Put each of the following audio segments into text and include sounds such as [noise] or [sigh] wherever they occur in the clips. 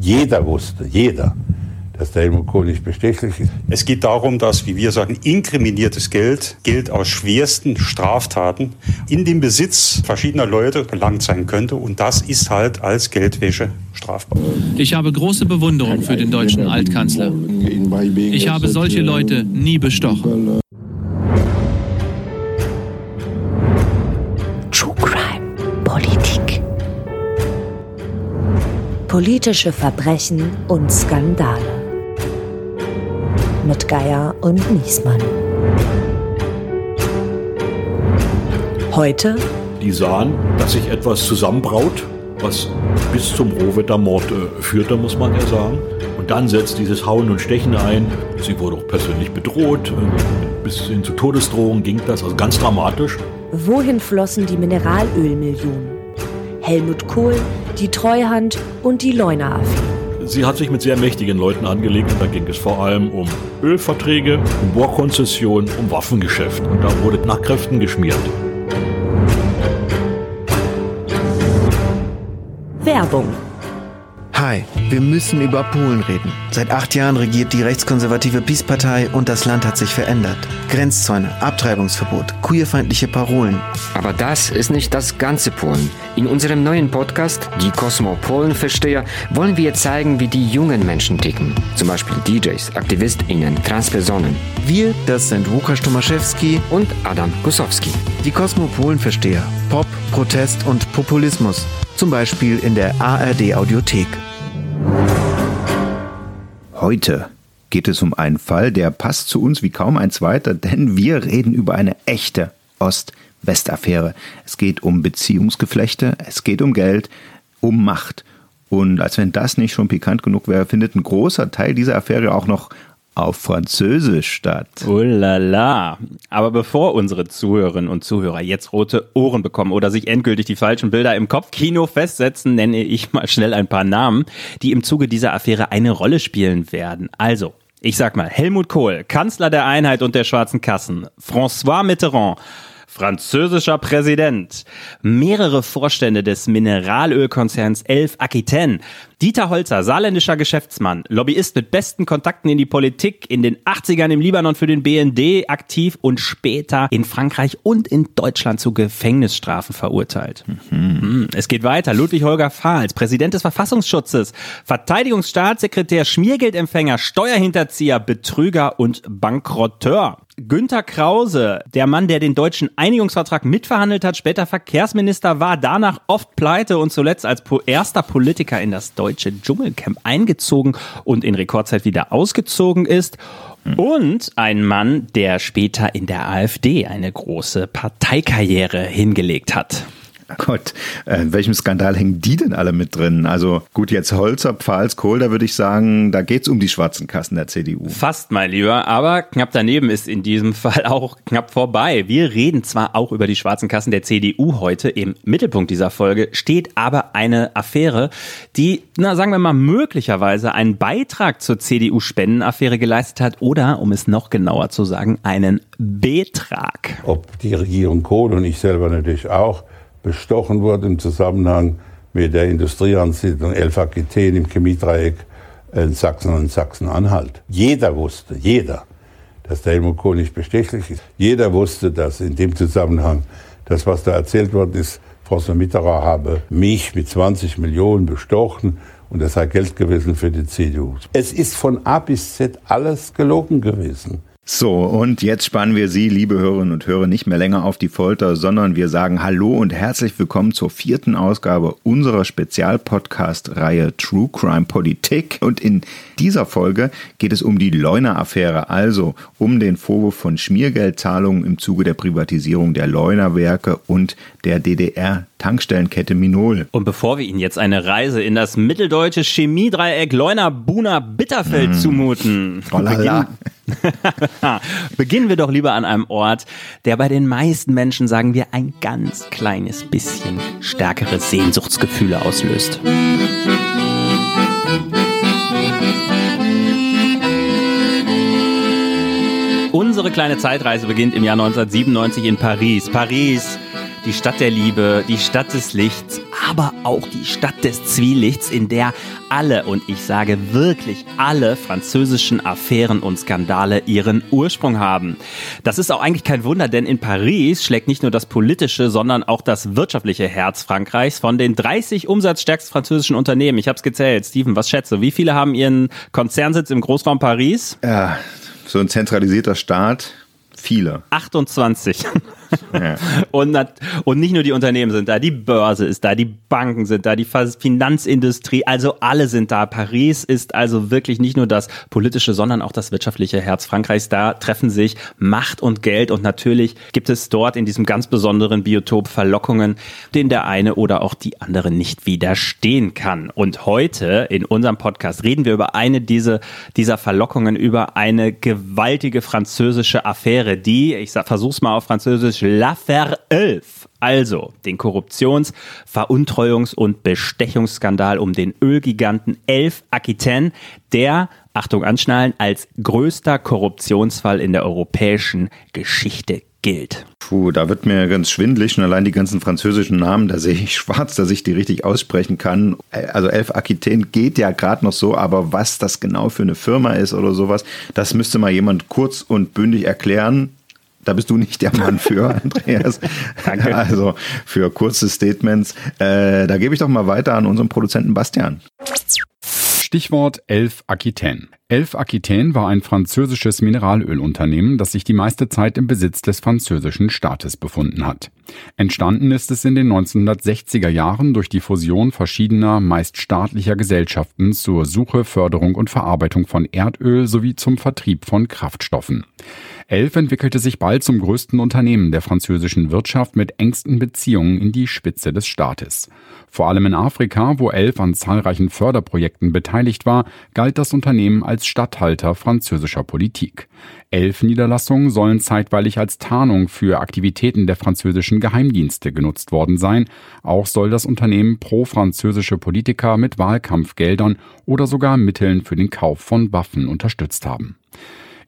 Jeder wusste, jeder, dass der Helmut Kohl nicht bestechlich ist. Es geht darum, dass, wie wir sagen, inkriminiertes Geld, Geld aus schwersten Straftaten, in den Besitz verschiedener Leute gelangt sein könnte. Und das ist halt als Geldwäsche strafbar. Ich habe große Bewunderung für den deutschen Altkanzler. Ich habe solche Leute nie bestochen. Politische Verbrechen und Skandale mit Geier und Niesmann. Heute? Die sahen, dass sich etwas zusammenbraut, was bis zum Rohwettermord äh, führte, muss man ja sagen. Und dann setzt dieses Hauen und Stechen ein. Sie wurde auch persönlich bedroht. Äh, bis hin zu Todesdrohungen ging das, also ganz dramatisch. Wohin flossen die Mineralölmillionen? Helmut Kohl, die Treuhand und die Leuna-Affäre. Sie hat sich mit sehr mächtigen Leuten angelegt und da ging es vor allem um Ölverträge, um Bohrkonzessionen, um Waffengeschäft. Und da wurde nach Kräften geschmiert. Werbung Hi, wir müssen über Polen reden. Seit acht Jahren regiert die rechtskonservative PiS-Partei und das Land hat sich verändert. Grenzzäune, Abtreibungsverbot, queerfeindliche Parolen. Aber das ist nicht das ganze Polen. In unserem neuen Podcast, die Kosmopolen-Versteher, wollen wir zeigen, wie die jungen Menschen ticken. Zum Beispiel DJs, AktivistInnen, Transpersonen. Wir, das sind Łukasz Tomaszewski und Adam Kusowski. Die Kosmopolen-Versteher. Pop, Protest und Populismus. Zum Beispiel in der ARD-Audiothek. Heute geht es um einen Fall, der passt zu uns wie kaum ein zweiter, denn wir reden über eine echte Ost-West-Affäre. Es geht um Beziehungsgeflechte, es geht um Geld, um Macht. Und als wenn das nicht schon pikant genug wäre, findet ein großer Teil dieser Affäre auch noch auf Französisch statt. Oh la la. Aber bevor unsere Zuhörerinnen und Zuhörer jetzt rote Ohren bekommen oder sich endgültig die falschen Bilder im Kopfkino festsetzen, nenne ich mal schnell ein paar Namen, die im Zuge dieser Affäre eine Rolle spielen werden. Also, ich sag mal, Helmut Kohl, Kanzler der Einheit und der schwarzen Kassen, François Mitterrand, französischer Präsident, mehrere Vorstände des Mineralölkonzerns Elf Aquitaine, Dieter Holzer, saarländischer Geschäftsmann, Lobbyist mit besten Kontakten in die Politik, in den 80ern im Libanon für den BND aktiv und später in Frankreich und in Deutschland zu Gefängnisstrafen verurteilt. Mhm. Es geht weiter. Ludwig Holger Fahls, Präsident des Verfassungsschutzes, Verteidigungsstaatssekretär, Schmiergeldempfänger, Steuerhinterzieher, Betrüger und Bankrotteur. Günter Krause, der Mann, der den deutschen Einigungsvertrag mitverhandelt hat, später Verkehrsminister war, danach oft pleite und zuletzt als erster Politiker in das deutsche Dschungelcamp eingezogen und in Rekordzeit wieder ausgezogen ist. Und ein Mann, der später in der AfD eine große Parteikarriere hingelegt hat. Gott, äh, in welchem Skandal hängen die denn alle mit drin? Also gut, jetzt Holzer, Pfahls, Kohl, da würde ich sagen, da geht's um die schwarzen Kassen der CDU. Fast, mein Lieber, aber knapp daneben ist in diesem [laughs] Fall auch knapp vorbei. Wir reden zwar auch über die schwarzen Kassen der CDU heute, im Mittelpunkt dieser Folge steht aber eine Affäre, die, na sagen wir mal, möglicherweise einen Beitrag zur CDU-Spendenaffäre geleistet hat oder, um es noch genauer zu sagen, einen Betrag. Ob die Regierung Kohl und ich selber natürlich auch bestochen wurde im Zusammenhang mit der Industrieansiedlung Aquitaine im Chemiedreieck in Sachsen und Sachsen-Anhalt. Jeder wusste, jeder, dass der Helmut Kohl nicht bestechlich ist. Jeder wusste, dass in dem Zusammenhang das, was da erzählt worden ist, François Mitterrand habe mich mit 20 Millionen bestochen und das sei Geld gewesen für die CDU. Es ist von A bis Z alles gelogen gewesen. So, und jetzt spannen wir Sie, liebe Hörerinnen und Hörer, nicht mehr länger auf die Folter, sondern wir sagen Hallo und herzlich willkommen zur vierten Ausgabe unserer Spezialpodcast-Reihe True Crime Politik. Und in dieser Folge geht es um die Leuna-Affäre, also um den Vorwurf von Schmiergeldzahlungen im Zuge der Privatisierung der Leuner-Werke und der DDR-Tankstellenkette Minol. Und bevor wir Ihnen jetzt eine Reise in das mitteldeutsche Chemiedreieck Leuna-Buna-Bitterfeld mm. zumuten, oh beginnen, [laughs] beginnen wir doch lieber an einem Ort, der bei den meisten Menschen, sagen wir, ein ganz kleines bisschen stärkere Sehnsuchtsgefühle auslöst. Unsere kleine Zeitreise beginnt im Jahr 1997 in Paris. Paris, die Stadt der Liebe, die Stadt des Lichts, aber auch die Stadt des Zwielichts, in der alle, und ich sage wirklich alle französischen Affären und Skandale ihren Ursprung haben. Das ist auch eigentlich kein Wunder, denn in Paris schlägt nicht nur das politische, sondern auch das wirtschaftliche Herz Frankreichs von den 30 umsatzstärksten französischen Unternehmen. Ich habe es gezählt. Steven, was schätze? Wie viele haben ihren Konzernsitz im Großraum Paris? Ja, so ein zentralisierter Staat. Viele. 28. [laughs] Und, und nicht nur die Unternehmen sind da, die Börse ist da, die Banken sind da, die Finanzindustrie, also alle sind da. Paris ist also wirklich nicht nur das politische, sondern auch das wirtschaftliche Herz Frankreichs. Da treffen sich Macht und Geld und natürlich gibt es dort in diesem ganz besonderen Biotop Verlockungen, denen der eine oder auch die andere nicht widerstehen kann. Und heute in unserem Podcast reden wir über eine dieser, dieser Verlockungen, über eine gewaltige französische Affäre, die, ich versuch's mal auf Französisch, L'Affaire 11, also den Korruptions-, Veruntreuungs- und Bestechungsskandal um den Ölgiganten Elf Aquitaine, der, Achtung anschnallen, als größter Korruptionsfall in der europäischen Geschichte gilt. Puh, da wird mir ganz schwindlig und allein die ganzen französischen Namen, da sehe ich schwarz, dass ich die richtig aussprechen kann. Also Elf Aquitaine geht ja gerade noch so, aber was das genau für eine Firma ist oder sowas, das müsste mal jemand kurz und bündig erklären. Da bist du nicht der Mann für, [laughs] Andreas. Danke. Also für kurze Statements. Äh, da gebe ich doch mal weiter an unseren Produzenten Bastian. Stichwort Elf Aquitaine. Elf Aquitaine war ein französisches Mineralölunternehmen, das sich die meiste Zeit im Besitz des französischen Staates befunden hat. Entstanden ist es in den 1960er Jahren durch die Fusion verschiedener, meist staatlicher Gesellschaften zur Suche, Förderung und Verarbeitung von Erdöl sowie zum Vertrieb von Kraftstoffen. Elf entwickelte sich bald zum größten Unternehmen der französischen Wirtschaft mit engsten Beziehungen in die Spitze des Staates. Vor allem in Afrika, wo Elf an zahlreichen Förderprojekten beteiligt war, galt das Unternehmen als Statthalter französischer Politik. Elf Niederlassungen sollen zeitweilig als Tarnung für Aktivitäten der französischen Geheimdienste genutzt worden sein. Auch soll das Unternehmen pro-französische Politiker mit Wahlkampfgeldern oder sogar Mitteln für den Kauf von Waffen unterstützt haben.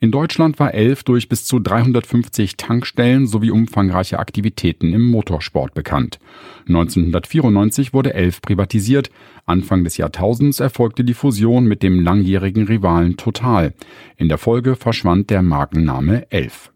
In Deutschland war Elf durch bis zu 350 Tankstellen sowie umfangreiche Aktivitäten im Motorsport bekannt. 1994 wurde Elf privatisiert. Anfang des Jahrtausends erfolgte die Fusion mit dem langjährigen Rivalen Total. In der Folge verschwand der Markenname Elf.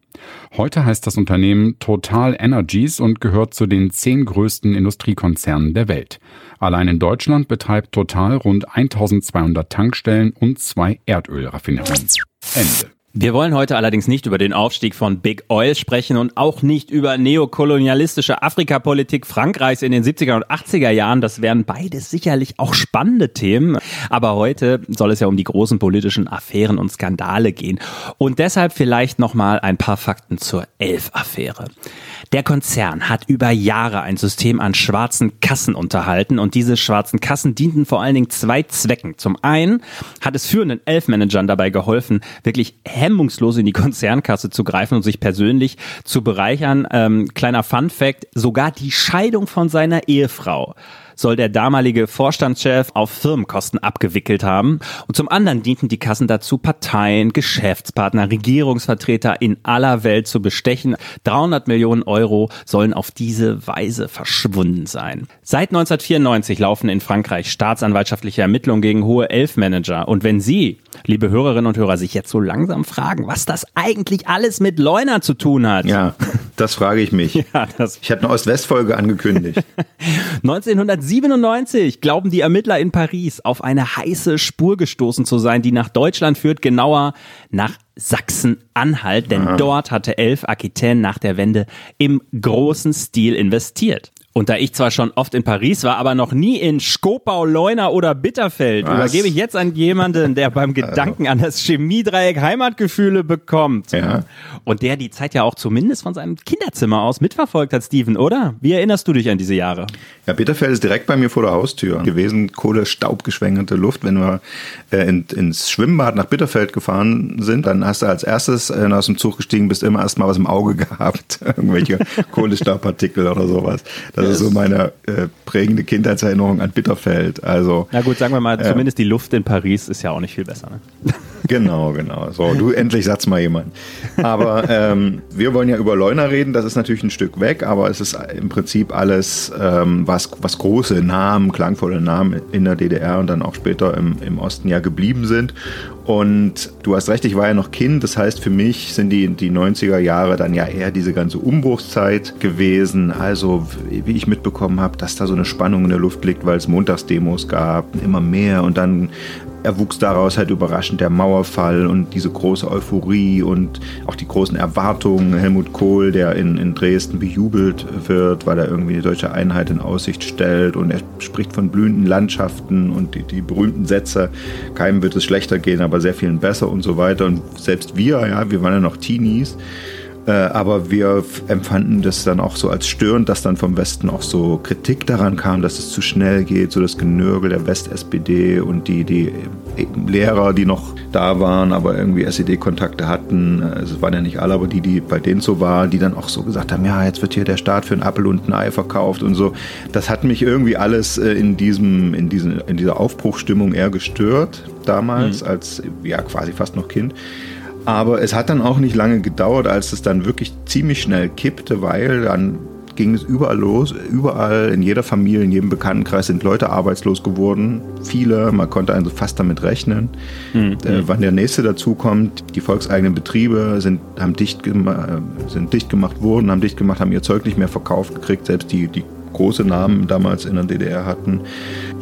Heute heißt das Unternehmen Total Energies und gehört zu den zehn größten Industriekonzernen der Welt. Allein in Deutschland betreibt Total rund 1200 Tankstellen und zwei Erdölraffinerien. Ende. Wir wollen heute allerdings nicht über den Aufstieg von Big Oil sprechen und auch nicht über neokolonialistische Afrikapolitik Frankreichs in den 70er und 80er Jahren. Das wären beides sicherlich auch spannende Themen. Aber heute soll es ja um die großen politischen Affären und Skandale gehen. Und deshalb vielleicht nochmal ein paar Fakten zur Elf-Affäre. Der Konzern hat über Jahre ein System an schwarzen Kassen unterhalten und diese schwarzen Kassen dienten vor allen Dingen zwei Zwecken. Zum einen hat es führenden Elf-Managern dabei geholfen, wirklich hemmungslos in die [laughs] Konzernkasse zu greifen und sich persönlich zu bereichern. Ähm, kleiner Fun Fact, sogar die Scheidung von seiner Ehefrau soll der damalige Vorstandschef auf Firmenkosten abgewickelt haben. Und zum anderen dienten die Kassen dazu, Parteien, Geschäftspartner, Regierungsvertreter in aller Welt zu bestechen. 300 Millionen Euro sollen auf diese Weise verschwunden sein. Seit 1994 laufen in Frankreich staatsanwaltschaftliche Ermittlungen gegen hohe Elfmanager. Und wenn Sie, liebe Hörerinnen und Hörer, sich jetzt so langsam fragen, was das eigentlich alles mit Leuna zu tun hat. Ja, das frage ich mich. [laughs] Ja, das ich hatte eine Ost-West-Folge angekündigt. [laughs] 1997 glauben die Ermittler in Paris auf eine heiße Spur gestoßen zu sein, die nach Deutschland führt, genauer nach Sachsen-Anhalt, denn Aha. dort hatte Elf Aquitaine nach der Wende im großen Stil investiert. Und da ich zwar schon oft in Paris war, aber noch nie in Skopau, Leuna oder Bitterfeld, Was? übergebe ich jetzt an jemanden, der beim [laughs] also. Gedanken an das Chemiedreieck Heimatgefühle bekommt. Ja. Und der die Zeit ja auch zumindest von seinem Kinderzimmer aus mitverfolgt hat, Steven, oder? Wie erinnerst du dich an diese Jahre? Ja, Bitterfeld ist direkt bei mir vor der Haustür gewesen. Kohle, staubgeschwängerte Luft. Wenn wir äh, in, ins Schwimmbad nach Bitterfeld gefahren sind, dann hast du als erstes äh, aus dem Zug gestiegen, bist immer erst mal was im Auge [laughs] gehabt. Irgendwelche [laughs] Kohlestaubpartikel oder sowas. Das Ist so meine äh, prägende Kindheitserinnerung an Bitterfeld. Also, Na gut, sagen wir mal, äh, zumindest die Luft in Paris ist ja auch nicht viel besser. Ne? [laughs] Genau, genau. So, du endlich sagst mal jemand. Aber ähm, wir wollen ja über Leuna reden, das ist natürlich ein Stück weg, aber es ist im Prinzip alles, ähm, was, was große Namen, klangvolle Namen in der DDR und dann auch später im, im Osten ja geblieben sind. Und du hast recht, ich war ja noch Kind. Das heißt, für mich sind die, die 90er Jahre dann ja eher diese ganze Umbruchszeit gewesen. Also, wie ich mitbekommen habe, dass da so eine Spannung in der Luft liegt, weil es Montagsdemos gab, immer mehr. Und dann erwuchs daraus halt überraschend der Mauerfall und diese große Euphorie und auch die großen Erwartungen. Helmut Kohl, der in, in Dresden bejubelt wird, weil er irgendwie die deutsche Einheit in Aussicht stellt und er spricht von blühenden Landschaften und die, die berühmten Sätze, keinem wird es schlechter gehen, aber sehr vielen besser und so weiter. Und selbst wir, ja, wir waren ja noch Teenies, äh, aber wir empfanden das dann auch so als störend, dass dann vom Westen auch so Kritik daran kam, dass es zu schnell geht, so das Genörgel der West-SPD und die, die Lehrer, die noch da waren, aber irgendwie SED-Kontakte hatten, äh, es waren ja nicht alle, aber die, die bei denen so war, die dann auch so gesagt haben, ja, jetzt wird hier der Staat für ein Apfel und ein Ei verkauft und so. Das hat mich irgendwie alles äh, in, diesem, in, diesen, in dieser Aufbruchstimmung eher gestört damals, mhm. als ja quasi fast noch Kind. Aber es hat dann auch nicht lange gedauert, als es dann wirklich ziemlich schnell kippte, weil dann ging es überall los. Überall, in jeder Familie, in jedem Bekanntenkreis sind Leute arbeitslos geworden. Viele, man konnte also fast damit rechnen. Mhm. Äh, wann der nächste dazukommt, die volkseigenen Betriebe sind, haben dicht, sind dicht gemacht worden, haben dicht gemacht, haben ihr Zeug nicht mehr verkauft gekriegt. Selbst die, die große Namen damals in der DDR hatten.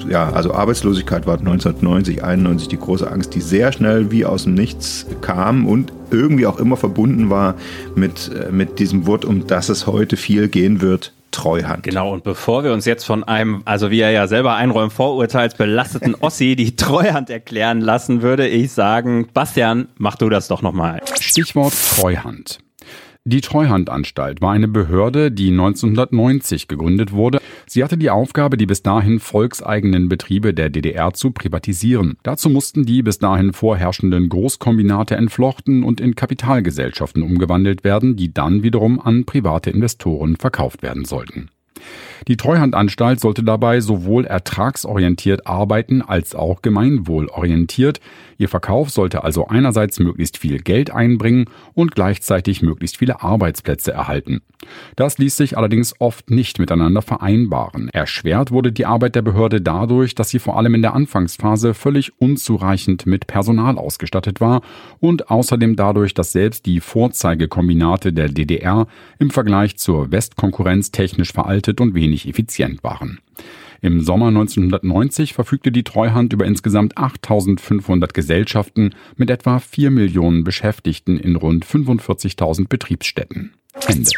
Ja, also Arbeitslosigkeit war 1990, 91 die große Angst, die sehr schnell wie aus dem Nichts kam und irgendwie auch immer verbunden war mit, äh, mit diesem Wort, um das es heute viel gehen wird, Treuhand. Genau, und bevor wir uns jetzt von einem, also wie er ja selber einräumt, vorurteilsbelasteten [laughs] Ossi die Treuhand erklären lassen, würde ich sagen, Bastian, mach du das doch nochmal. Stichwort Treuhand. Die Treuhandanstalt war eine Behörde, die 1990 gegründet wurde. Sie hatte die Aufgabe, die bis dahin volkseigenen Betriebe der DDR zu privatisieren. Dazu mussten die bis dahin vorherrschenden Großkombinate entflochten und in Kapitalgesellschaften umgewandelt werden, die dann wiederum an private Investoren verkauft werden sollten. Die Treuhandanstalt sollte dabei sowohl ertragsorientiert arbeiten als auch gemeinwohlorientiert. Ihr Verkauf sollte also einerseits möglichst viel Geld einbringen und gleichzeitig möglichst viele Arbeitsplätze erhalten. Das ließ sich allerdings oft nicht miteinander vereinbaren. Erschwert wurde die Arbeit der Behörde dadurch, dass sie vor allem in der Anfangsphase völlig unzureichend mit Personal ausgestattet war und außerdem dadurch, dass selbst die Vorzeigekombinate der DDR im Vergleich zur Westkonkurrenz technisch veraltet und wenig effizient waren. Im Sommer 1990 verfügte die Treuhand über insgesamt 8500 Gesellschaften mit etwa 4 Millionen Beschäftigten in rund 45.000 Betriebsstätten. Ende.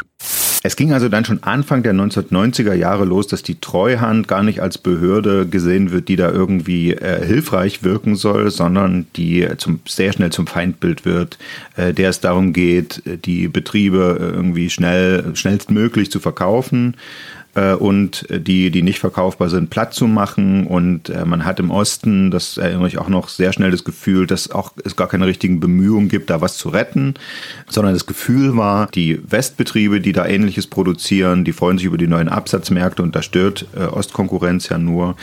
Es ging also dann schon Anfang der 1990er Jahre los, dass die Treuhand gar nicht als Behörde gesehen wird, die da irgendwie äh, hilfreich wirken soll, sondern die zum, sehr schnell zum Feindbild wird, äh, der es darum geht, die Betriebe irgendwie schnell, schnellstmöglich zu verkaufen äh, und die, die nicht verkaufbar sind, platt zu machen. Und äh, man hat im Osten, das erinnere ich auch noch, sehr schnell das Gefühl, dass auch es gar keine richtigen Bemühungen gibt, da was zu retten, sondern das Gefühl war, die Westbetriebe, die da Ähnliches produzieren, die freuen sich über die neuen Absatzmärkte und da stört äh, Ostkonkurrenz ja nur.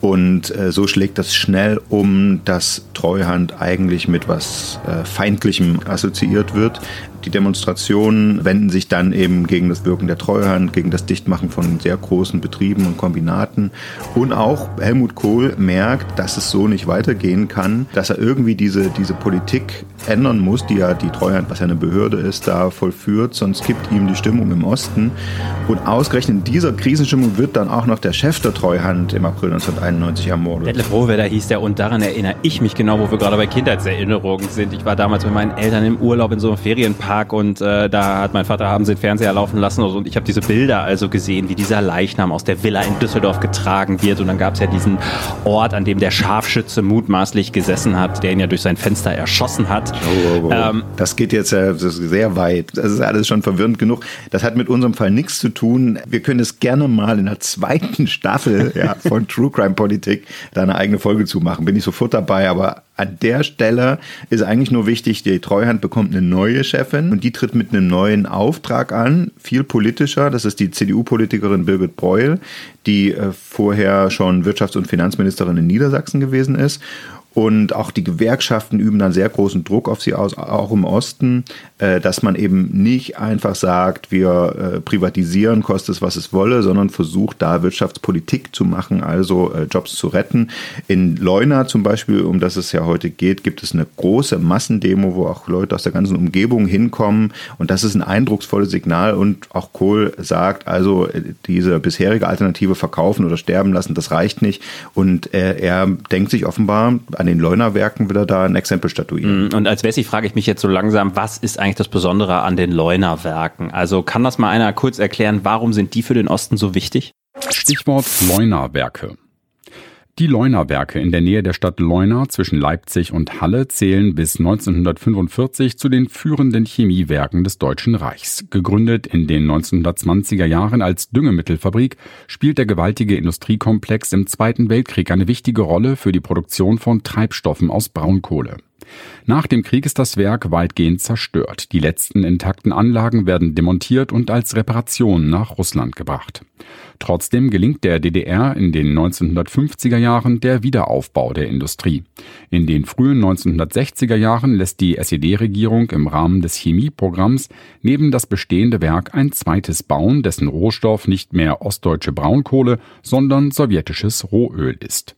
Und äh, so schlägt das schnell um, dass Treuhand eigentlich mit was äh, Feindlichem assoziiert wird. Die Demonstrationen wenden sich dann eben gegen das Wirken der Treuhand, gegen das Dichtmachen von sehr großen Betrieben und Kombinaten. Und auch Helmut Kohl merkt, dass es so nicht weitergehen kann, dass er irgendwie diese, diese Politik ändern muss, die ja die Treuhand, was ja eine Behörde ist, da vollführt, sonst kippt ihm die Stimmung im Osten. Und ausgerechnet in dieser Krisenstimmung wird dann auch noch der Chef der Treuhand im April 1991 ermordet. Detlef Rohwedder hieß der und daran erinnere ich mich genau, wo wir gerade bei Kindheitserinnerungen sind. Ich war damals mit meinen Eltern im Urlaub in so einem Ferienpark und äh, da hat mein Vater abends den Fernseher laufen lassen und ich habe diese Bilder also gesehen, wie dieser Leichnam aus der Villa in Düsseldorf getragen wird und dann gab es ja diesen Ort, an dem der Scharfschütze mutmaßlich gesessen hat, der ihn ja durch sein Fenster erschossen hat. Oh, oh, oh. Ähm, das geht jetzt ja sehr weit. Das ist alles schon verwirrend genug. Das hat mit unserem Fall nichts zu tun. Wir können es gerne mal in der zweiten Staffel ja, von True Crime Politik da eine eigene Folge zu machen. Bin ich sofort dabei, aber an der Stelle ist eigentlich nur wichtig, die Treuhand bekommt eine neue Chefin und die tritt mit einem neuen Auftrag an, viel politischer. Das ist die CDU-Politikerin Birgit Breuel, die äh, vorher schon Wirtschafts- und Finanzministerin in Niedersachsen gewesen ist. Und auch die Gewerkschaften üben dann sehr großen Druck auf sie aus, auch im Osten, äh, dass man eben nicht einfach sagt, wir äh, privatisieren, kostet es, was es wolle, sondern versucht da Wirtschaftspolitik zu machen, also äh, Jobs zu retten. In Leuna zum Beispiel, um das es ja heute geht, gibt es eine große Massendemo, wo auch Leute aus der ganzen Umgebung hinkommen. Und das ist ein eindrucksvolles Signal. Und auch Kohl sagt, also diese bisherige Alternative verkaufen oder sterben lassen, das reicht nicht. Und er denkt sich offenbar, an den Leuner-Werken will er da ein Exempel statuieren. Mm, und als Wessi frage ich mich jetzt so langsam, was ist eigentlich das Besondere an den Leuner-Werken? Also kann das mal einer kurz erklären, warum sind die für den Osten so wichtig? Stichwort Leuner-Werke. Die Leuna-Werke in der Nähe der Stadt Leuna zwischen Leipzig und Halle zählen bis 1945 zu den führenden Chemiewerken des Deutschen Reichs. Gegründet in den 1920er Jahren als Düngemittelfabrik, spielt der gewaltige Industriekomplex im Zweiten Weltkrieg eine wichtige Rolle für die Produktion von Treibstoffen aus Braunkohle. Nach dem Krieg ist das Werk weitgehend zerstört. Die letzten intakten Anlagen werden demontiert und als Reparation nach Russland gebracht. Trotzdem gelingt der DDR in den 1950er Jahren der Wiederaufbau der Industrie. In den frühen 1960er Jahren lässt die SED-Regierung im Rahmen des Chemieprogramms neben das bestehende Werk ein zweites bauen, dessen Rohstoff nicht mehr ostdeutsche Braunkohle, sondern sowjetisches Rohöl ist.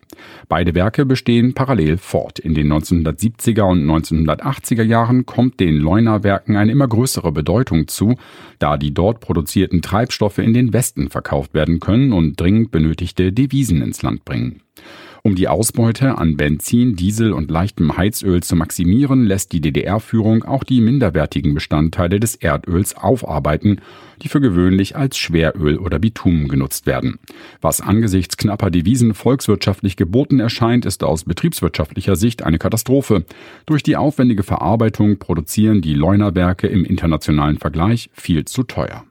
Beide Werke bestehen parallel fort. In den 1970er und 1980er Jahren kommt den Leuna-Werken eine immer größere Bedeutung zu, da die dort produzierten Treibstoffe in den Westen verkauft werden können und dringend benötigte Devisen ins Land bringen. Um die Ausbeute an Benzin, Diesel und leichtem Heizöl zu maximieren, lässt die DDR-Führung auch die minderwertigen Bestandteile des Erdöls aufarbeiten, die für gewöhnlich als Schweröl oder Bitumen genutzt werden. Was angesichts knapper Devisen volkswirtschaftlich geboten erscheint, ist aus betriebswirtschaftlicher Sicht eine Katastrophe. Durch die aufwendige Verarbeitung produzieren die Leunerwerke im internationalen Vergleich viel zu teuer.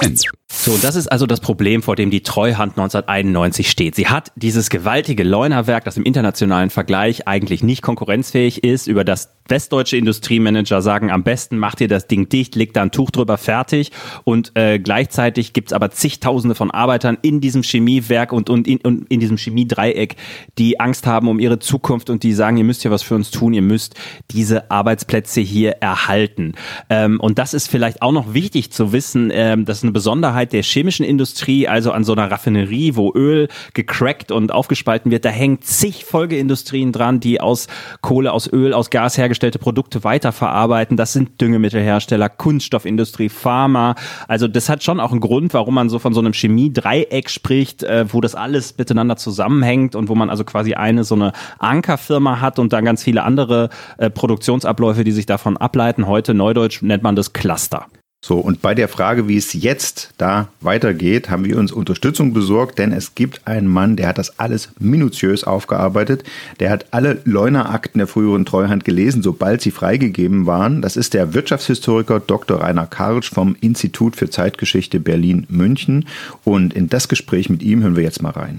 Ende. So, das ist also das Problem, vor dem die Treuhand 1991 steht. Sie hat dieses gewaltige Leunerwerk, das im internationalen Vergleich eigentlich nicht konkurrenzfähig ist, über das westdeutsche Industriemanager sagen, am besten macht ihr das Ding dicht, legt da ein Tuch drüber, fertig. Und äh, gleichzeitig gibt's aber zigtausende von Arbeitern in diesem Chemiewerk und, und, in, und in diesem Chemiedreieck, die Angst haben um ihre Zukunft und die sagen, ihr müsst ja was für uns tun, ihr müsst diese Arbeitsplätze hier erhalten. Ähm, und das ist vielleicht auch noch wichtig zu wissen, ähm, das ist eine Besonderheit der chemischen Industrie, also an so einer Raffinerie, wo Öl gecrackt und aufgespalten wird, da hängen zig Folgeindustrien dran, die aus Kohle, aus Öl, aus Gas hergestellte Produkte weiterverarbeiten. Das sind Düngemittelhersteller, Kunststoffindustrie, Pharma. Also das hat schon auch einen Grund, warum man so von so einem Chemie-Dreieck spricht, äh, wo das alles miteinander zusammenhängt und wo man also quasi eine so eine Ankerfirma hat und dann ganz viele andere äh, Produktionsabläufe, die sich davon ableiten. Heute neudeutsch nennt man das Cluster. So, und bei der Frage, wie es jetzt da weitergeht, haben wir uns Unterstützung besorgt, denn es gibt einen Mann, der hat das alles minutiös aufgearbeitet. Der hat alle Leuner-Akten der früheren Treuhand gelesen, sobald sie freigegeben waren. Das ist der Wirtschaftshistoriker Dr. Rainer Karlsch vom Institut für Zeitgeschichte Berlin-München. Und in das Gespräch mit ihm hören wir jetzt mal rein.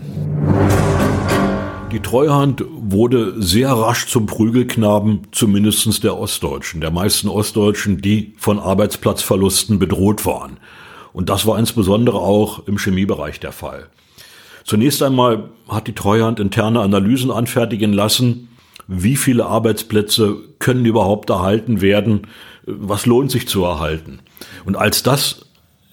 Die Treuhand wurde sehr rasch zum Prügelknaben, zumindest der Ostdeutschen, der meisten Ostdeutschen, die von Arbeitsplatzverlusten bedroht waren. Und das war insbesondere auch im Chemiebereich der Fall. Zunächst einmal hat die Treuhand interne Analysen anfertigen lassen, wie viele Arbeitsplätze können überhaupt erhalten werden, was lohnt sich zu erhalten. Und als das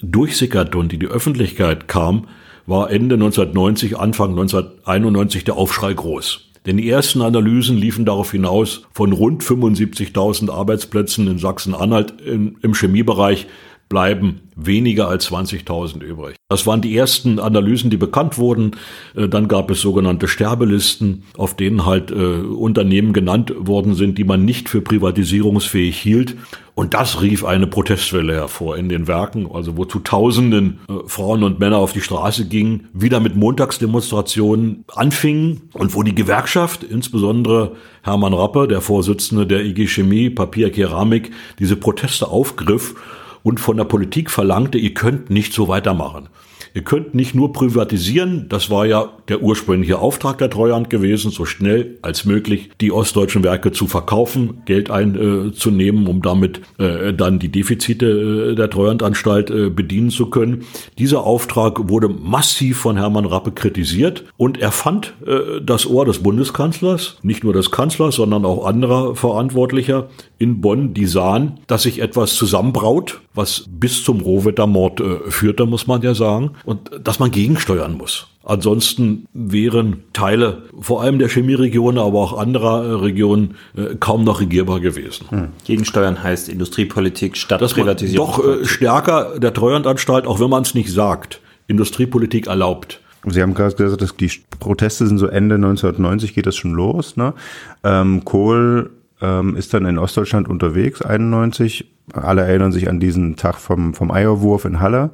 durchsickerte und in die Öffentlichkeit kam, war Ende 1990, Anfang 1991 der Aufschrei groß. Denn die ersten Analysen liefen darauf hinaus, von rund 75.000 Arbeitsplätzen in Sachsen-Anhalt im Chemiebereich bleiben weniger als 20.000 übrig. Das waren die ersten Analysen, die bekannt wurden. Äh, dann gab es sogenannte Sterbelisten, auf denen halt äh, Unternehmen genannt worden sind, die man nicht für privatisierungsfähig hielt. Und das rief eine Protestwelle hervor in den Werken, also wozu Tausenden äh, Frauen und Männer auf die Straße gingen, wieder mit Montagsdemonstrationen anfingen und wo die Gewerkschaft, insbesondere Hermann Rappe, der Vorsitzende der IG Chemie, Papier, Keramik, diese Proteste aufgriff und von der Politik verlangte, ihr könnt nicht so weitermachen. Ihr könnt nicht nur privatisieren, das war ja der ursprüngliche Auftrag der Treuhand gewesen, so schnell als möglich die ostdeutschen Werke zu verkaufen, Geld einzunehmen, um damit äh, dann die Defizite äh, der Treuhandanstalt äh, bedienen zu können. Dieser Auftrag wurde massiv von Hermann Rappe kritisiert und er fand äh, das Ohr des Bundeskanzlers, nicht nur des Kanzlers, sondern auch anderer Verantwortlicher in Bonn, die sahen, dass sich etwas zusammenbraut, was bis zum Rohwettermord äh, führte, muss man ja sagen, und dass man gegensteuern muss. Ansonsten wären Teile vor allem der Chemieregion, aber auch anderer Regionen äh, kaum noch regierbar gewesen. Hm. Gegensteuern heißt Industriepolitik statt Dass Privatisierung. Doch äh, stärker der Treuhandanstalt, auch wenn man es nicht sagt, Industriepolitik erlaubt. Sie haben gerade gesagt, dass die Proteste sind so Ende 1990 geht das schon los. Ne? Ähm, Kohl ähm, ist dann in Ostdeutschland unterwegs, 91. Alle erinnern sich an diesen Tag vom, vom Eierwurf in Halle.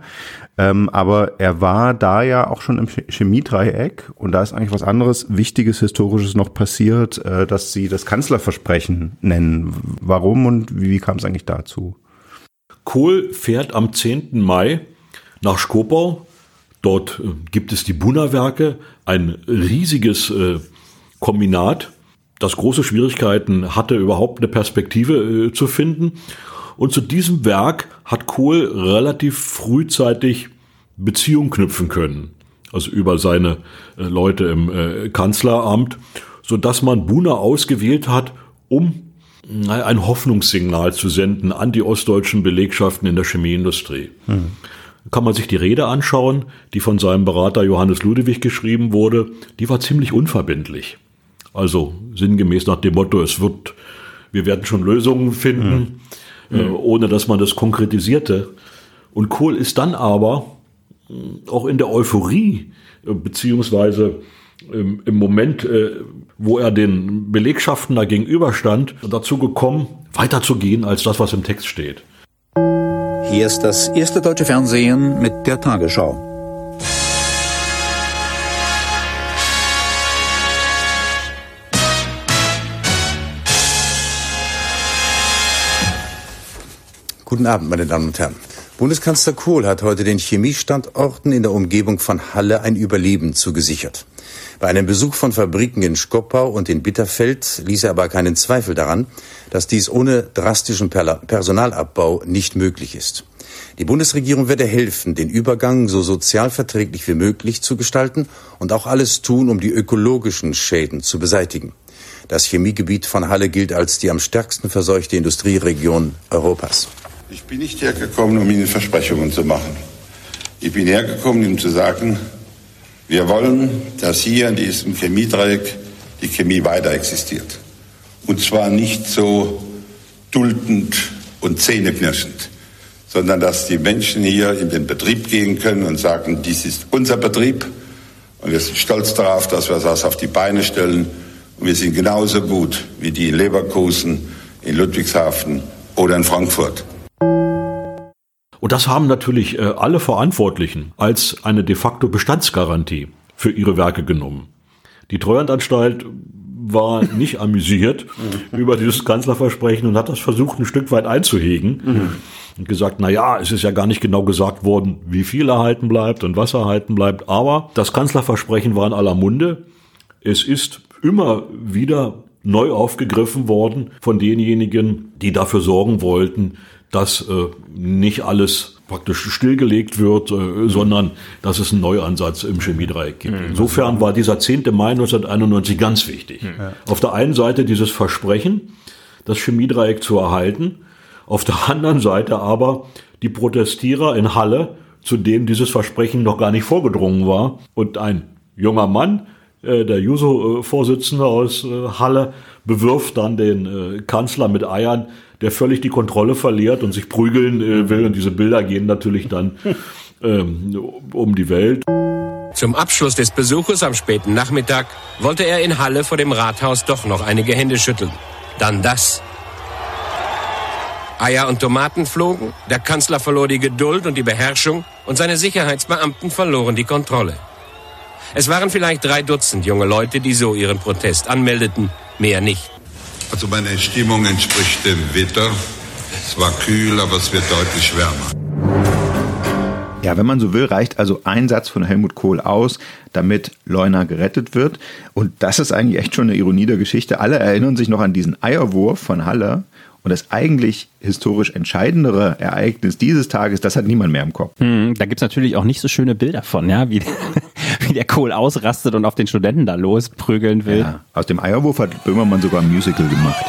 Ähm, aber er war da ja auch schon im Chemiedreieck und da ist eigentlich was anderes Wichtiges, Historisches noch passiert, äh, dass Sie das Kanzlerversprechen nennen. Warum und wie, wie kam es eigentlich dazu? Kohl fährt am 10. Mai nach Skopau. Dort äh, gibt es die Buna-Werke, ein riesiges äh, Kombinat, das große Schwierigkeiten hatte, überhaupt eine Perspektive äh, zu finden. Und zu diesem Werk hat Kohl relativ frühzeitig Beziehung knüpfen können. Also über seine äh, Leute im äh, Kanzleramt, so dass man Buna ausgewählt hat, um ein Hoffnungssignal zu senden an die ostdeutschen Belegschaften in der Chemieindustrie. Mhm. Kann man sich die Rede anschauen, die von seinem Berater Johannes Ludewig geschrieben wurde, die war ziemlich unverbindlich. Also sinngemäß nach dem Motto, es wird, wir werden schon Lösungen finden, mhm. äh, ohne dass man das konkretisierte. Und Kohl ist dann aber äh, auch in der Euphorie, äh, beziehungsweise ähm, im Moment, äh, wo er den Belegschaften da gegenüberstand, dazu gekommen, weiterzugehen als das, was im Text steht. Hier ist das erste deutsche Fernsehen mit der Tagesschau. Guten Abend, meine Damen und Herren. Bundeskanzler Kohl hat heute den Chemiestandorten in der Umgebung von Halle ein Überleben zugesichert. Bei einem Besuch von Fabriken in Skoppau und in Bitterfeld ließ er aber keinen Zweifel daran, dass dies ohne drastischen Personalabbau nicht möglich ist. Die Bundesregierung werde helfen, den Übergang so sozialverträglich wie möglich zu gestalten und auch alles tun, um die ökologischen Schäden zu beseitigen. Das Chemiegebiet von Halle gilt als die am stärksten verseuchte Industrieregion Europas. Ich bin nicht hergekommen, um Ihnen Versprechungen zu machen. Ich bin hergekommen, Ihnen zu sagen, wir wollen, dass hier in diesem Chemiedreieck die Chemie weiter existiert. Und zwar nicht so duldend und zähneknirschend, sondern dass die Menschen hier in den Betrieb gehen können und sagen, dies ist unser Betrieb und wir sind stolz darauf, dass wir das auf die Beine stellen und wir sind genauso gut wie die in Leverkusen, in Ludwigshafen oder in Frankfurt. Und das haben natürlich äh, alle Verantwortlichen als eine de facto Bestandsgarantie für ihre Werke genommen. Die Treuhandanstalt war nicht amüsiert [laughs] über dieses Kanzlerversprechen und hat das versucht, ein Stück weit einzuhegen mhm. und gesagt, na ja, es ist ja gar nicht genau gesagt worden, wie viel erhalten bleibt und was erhalten bleibt. Aber das Kanzlerversprechen war in aller Munde. Es ist immer wieder neu aufgegriffen worden von denjenigen, die dafür sorgen wollten, dass äh, nicht alles praktisch stillgelegt wird, äh, sondern dass es einen Neuansatz im Chemiedreieck gibt. Mhm. Insofern war dieser 10. Mai 1991 ganz wichtig. Mhm. Auf der einen Seite dieses Versprechen, das Chemiedreieck zu erhalten, auf der anderen Seite aber die Protestierer in Halle, zu denen dieses Versprechen noch gar nicht vorgedrungen war. Und ein junger Mann, äh, der Juso-Vorsitzende aus äh, Halle, bewirft dann den äh, Kanzler mit Eiern, der völlig die Kontrolle verliert und sich prügeln äh, will. Und diese Bilder gehen natürlich dann [laughs] ähm, um die Welt. Zum Abschluss des Besuches am späten Nachmittag wollte er in Halle vor dem Rathaus doch noch einige Hände schütteln. Dann das. Eier und Tomaten flogen, der Kanzler verlor die Geduld und die Beherrschung und seine Sicherheitsbeamten verloren die Kontrolle. Es waren vielleicht drei Dutzend junge Leute, die so ihren Protest anmeldeten, mehr nicht. Also meine Stimmung entspricht dem Wetter. Es war kühl, aber es wird deutlich wärmer. Ja, wenn man so will, reicht also ein Satz von Helmut Kohl aus, damit Leuna gerettet wird. Und das ist eigentlich echt schon eine Ironie der Geschichte. Alle erinnern sich noch an diesen Eierwurf von Halle. Und das eigentlich historisch entscheidendere Ereignis dieses Tages, das hat niemand mehr im Kopf. Hm, da gibt's natürlich auch nicht so schöne Bilder von, ja, wie, wie [laughs] der Kohl ausrastet und auf den Studenten da losprügeln will. Ja, aus dem Eierwurf hat Böhmermann sogar ein Musical gemacht.